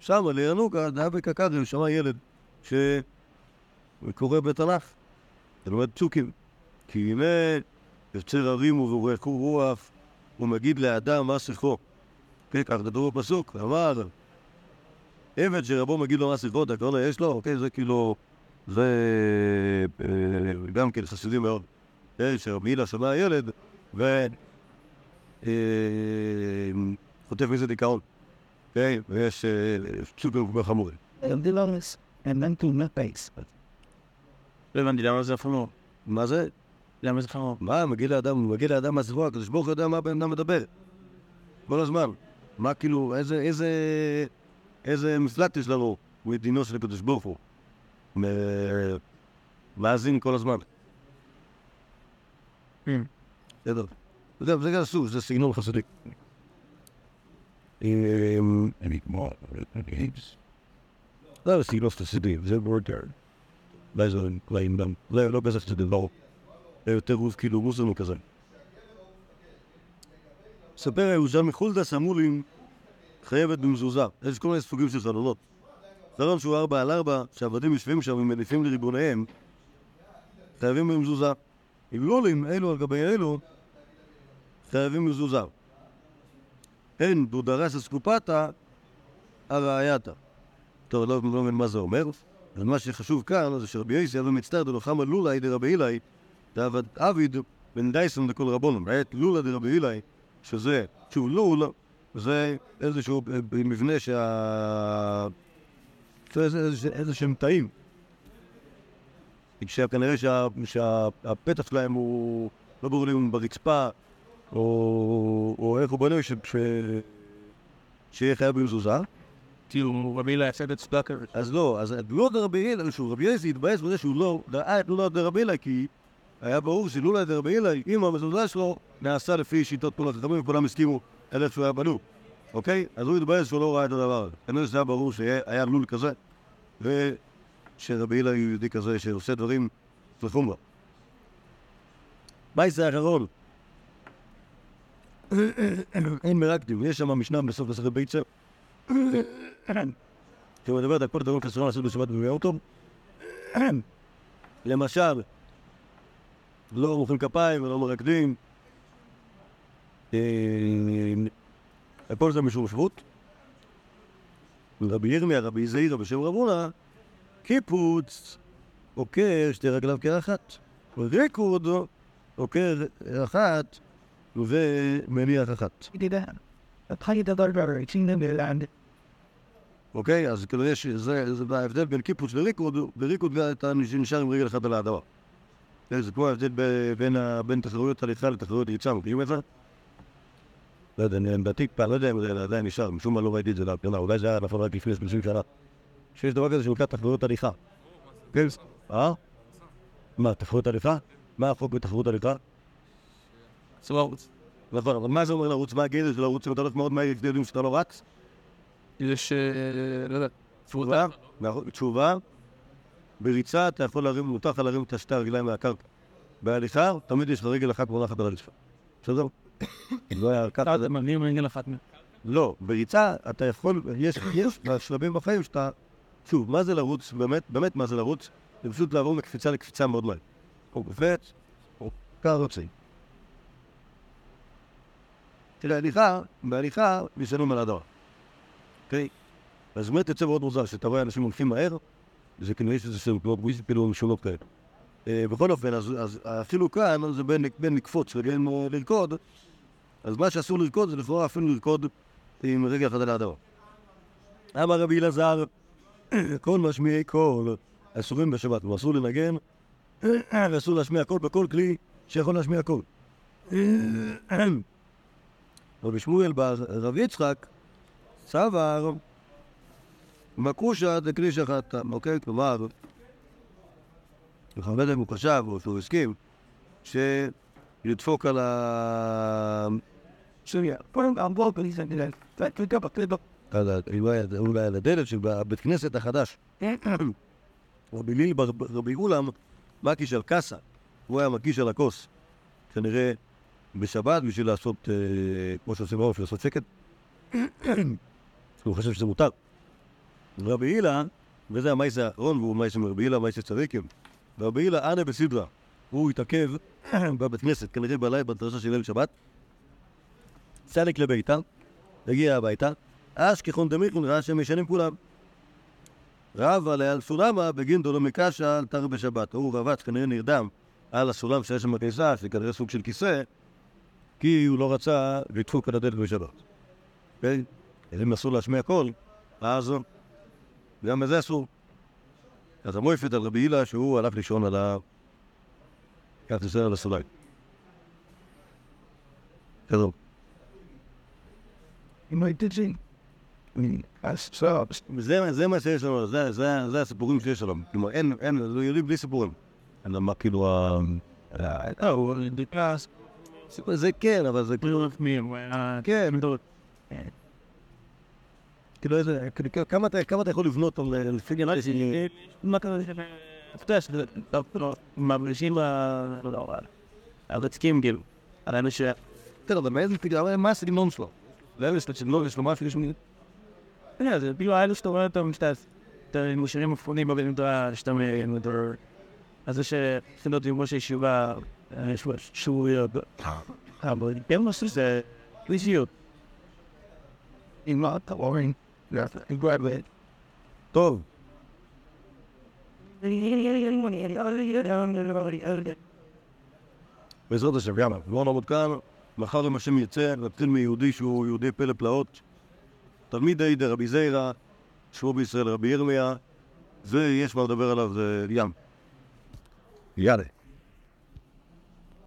שמה לינוקה, היה בקקרי, שמע ילד שקורא בתנ"ך, ולומד צ'וקים. כי הנה יוצר הרים וברחו רוח, ומגיד לאדם מה שיחו. כן, כך כתוב בפסוק, אמר, עבד שרבו מגיד לו מה שיחו, אתה קורא לו, יש לו, אוקיי, זה כאילו, זה אה, גם כן חסידים מאוד. כן, שרבי הילה שמע ילד, ו... אה, חוטף מזה דיכאון. כן, ויש אה, צ'וקים כל כך face. לא הבנתי למה זה חמור. מה זה? למה זה חמור? מה, מגיע לאדם, מגיע לאדם מהסביבה, הקדוש ברוך הוא יודע מה הבן אדם מדבר. כל הזמן. מה כאילו, איזה, איזה, איזה מפלט יש לנו מדינו של הקדוש ברוך הוא. מאזין כל הזמן. כן. בסדר. זה גם אסור, זה סגנון חסידי. אמ, זה סגנון חסידי, זה וורטר. לא כזה חסידי, לא. יותר רוז כאילו מוסלמי כזה. ספר הירושלמי חולדה סמולים חייבת במזוזה. יש כל מיני סוגים של חלונות. חלון שהוא ארבע על ארבע, שהעבדים יושבים שם ומניפים לריבוניהם, חייבים במזוזה. הילולים אלו על גבי אלו, חייבים מזוזה. אין דודרס אסקופתא הראייתא. טוב, לא לא מבין מה זה אומר, אבל מה שחשוב כאן זה שרבי יוסי היה מצטער דלוחמא לולאי דרבי הילי, דעבד עביד בן דייסון דכל רבונם. ראה לולה דרבי הילי, שזה, שוב לול, זה איזשהו אה, מבנה שה... זה איזה- שהם תאים. שכנראה שה- שהפתח שלהם הוא לא ברור לי אם הוא ברצפה או, איך הוא בנוי, שיהיה חייב במזוזה. כאילו, רבי הילה את הצדקה. אז לא, אז לא דרבי הילה, שוב, רבי אליעזר התבאס בזה שהוא לא דעה את לולא דרבי הילה, כי היה ברור שלולא דרבי הילה, אם המזוזה שלו נעשה לפי שיטות כל החכמים, וכולם הסכימו על איך שהוא היה בנוי, אוקיי? אז הוא התבאס שהוא לא ראה את הדבר הזה. כנראה שזה היה ברור שהיה לול כזה, ושרבי הילה הוא יהודי כזה שעושה דברים לחומרה. בייס האחרון. אין מרקדים, יש שם משנה בסוף מסכת ספר. שמדברת על כל הדברים שאסור לעשות בשבת טוב. למשל, לא מוחאים כפיים ולא מרקדים. אה, הכל זה משום שבות. רבי ירמיה, רבי זעירא בשם רב הונא, קיפוץ עוקר שתי רגליו כאחת. ריקוד עוקר אחת ומניח אחת. אוקיי? אז כאילו יש, זה, ההבדל בין קיפוץ לריקוד, בריקוד אתה נשאר עם רגל אחת על האדמה. זה כמו ההבדל בין, תחרויות הליכה לתחרויות ריצה, מכירים את זה? לא יודע, אני לדעתי פעם, לא יודע אם זה עדיין נשאר, משום מה לא ראיתי את זה להפגנה, אולי זה היה נפל רק לפני 30 שנה. שיש דבר כזה שנקרא תחרויות הליכה. כן? אה? מה, תחרויות הליכה? מה החוק בתחרות הליכה? אסור לרוץ. נכון, אבל מה זה אומר לרוץ? מה הגדר של לרוץ אם אתה הולך מאוד מהר, יודעים שאתה לא רץ? יש, אה, לא יודע, תשובה, נכון, תשובה, בריצה אתה יכול להרים, מותר לך להרים את השתי הרגליים מהקרקע. בהליכה, תמיד יש לך רגל אחת מונחת על הרצפה. בסדר? לא היה ככה. אתה מבין רגל אחת. לא, בריצה אתה יכול, יש, שלבים בחיים שאתה... שוב, מה זה לרוץ? באמת, באמת מה זה לרוץ? זה פשוט לעבור מקפיצה לקפיצה מאוד מהר. הוא ככה רוצה. תראה, הליכה, בהליכה משלמים על הדבר. אוקיי? אז באמת יוצא מאוד מוזר, שאתה רואה אנשים הולכים מהר, זה כנראה שזה שם כמו בוויז כאילו משונות כאלה. בכל אופן, אז, אפילו כאן זה בין, לקפוץ לבין אה, לרקוד, אז מה שאסור לרקוד זה לכאורה אפילו לרקוד עם רגל אחת על האדמה. אמר רבי אלעזר, כל משמיעי קול אסורים בשבת, ואסור לנגן, ואסור להשמיע קול בכל כלי שיכול להשמיע קול. רבי שמואל בר רב יצחק סבר מקושה דקריש אחת, אוקיי? כלומר, יודע אם הוא חשב או שהוא הסכים, שלדפוק על ה... אולי על הדלת של הבית כנסת החדש. רבי ליל רבי אולם מקיש על קאסה, הוא היה מקיש על הכוס. כנראה בשבת בשביל לעשות, אה, כמו שעושים בשביל לעשות שקט. הוא חושב שזה מותר. רבי הילה, וזה המייס האחרון, והוא מייס עם רבי הילה, מייס צדיקים. רבי הילה אנה בסדרה. הוא התעכב בבית כנסת, כנראה בלילה, בדרשה של ליל שבת. סליק לביתה, הגיע הביתה, אשכחון דמיכון ראה שהם ישנים כולם. רב עליה על סולמה בגין דולו מקשה על תר בשבת. הוא רבץ, כנראה נרדם על הסולם שיש שם בקיסה, שזה כנראה סוג של כיסא, כי הוא לא רצה לדפוק על הדלת בשבת. כן? אם אסור להשמיע קול, אז גם בזה אסור. אז המויפת על רבי הילה שהוא הלך לישון על ה... כך זה על. בסדר. צין. אז סוף. זה, מה שיש לנו, זה, הסיפורים שיש לנו. כלומר, אין, אין, זה יהודים בלי סיפורים. כאילו ה... אה, הוא נכנס, זה כן, אבל זה כאילו... כן, כאילו איזה... כאילו, כמה אתה- יכול לבנות על לפי גנאי מה קרה? אתה יודע שזה... טוב, לא. לא הרצקים כאילו. על אלה ש... כן, אבל מאיזה פיגר, מה הסגנון שלו? לאלה שלו, יש לו משהו, יש לו... אתה יודע, זה כאילו האלו שאתה רואה אותם, שאתה... אתה משאירים מפונים בבית מדרש, שאתה מדבר... אז שצריכים להיות עם ראש הישיבה, אה, יש שיעוריות. אבל כן משהו זה... אישיות. אם לא אתה אורן. גרבט. טוב, בעזרת השם, יאללה, בואו נעמוד כאן, מחר אם השם יצא, נתחיל מיהודי שהוא יהודי פלא פלאות, תלמיד עידה רבי זיירא, שמו בישראל רבי ירמיה, ויש מה לדבר עליו, זה ים. יאללה.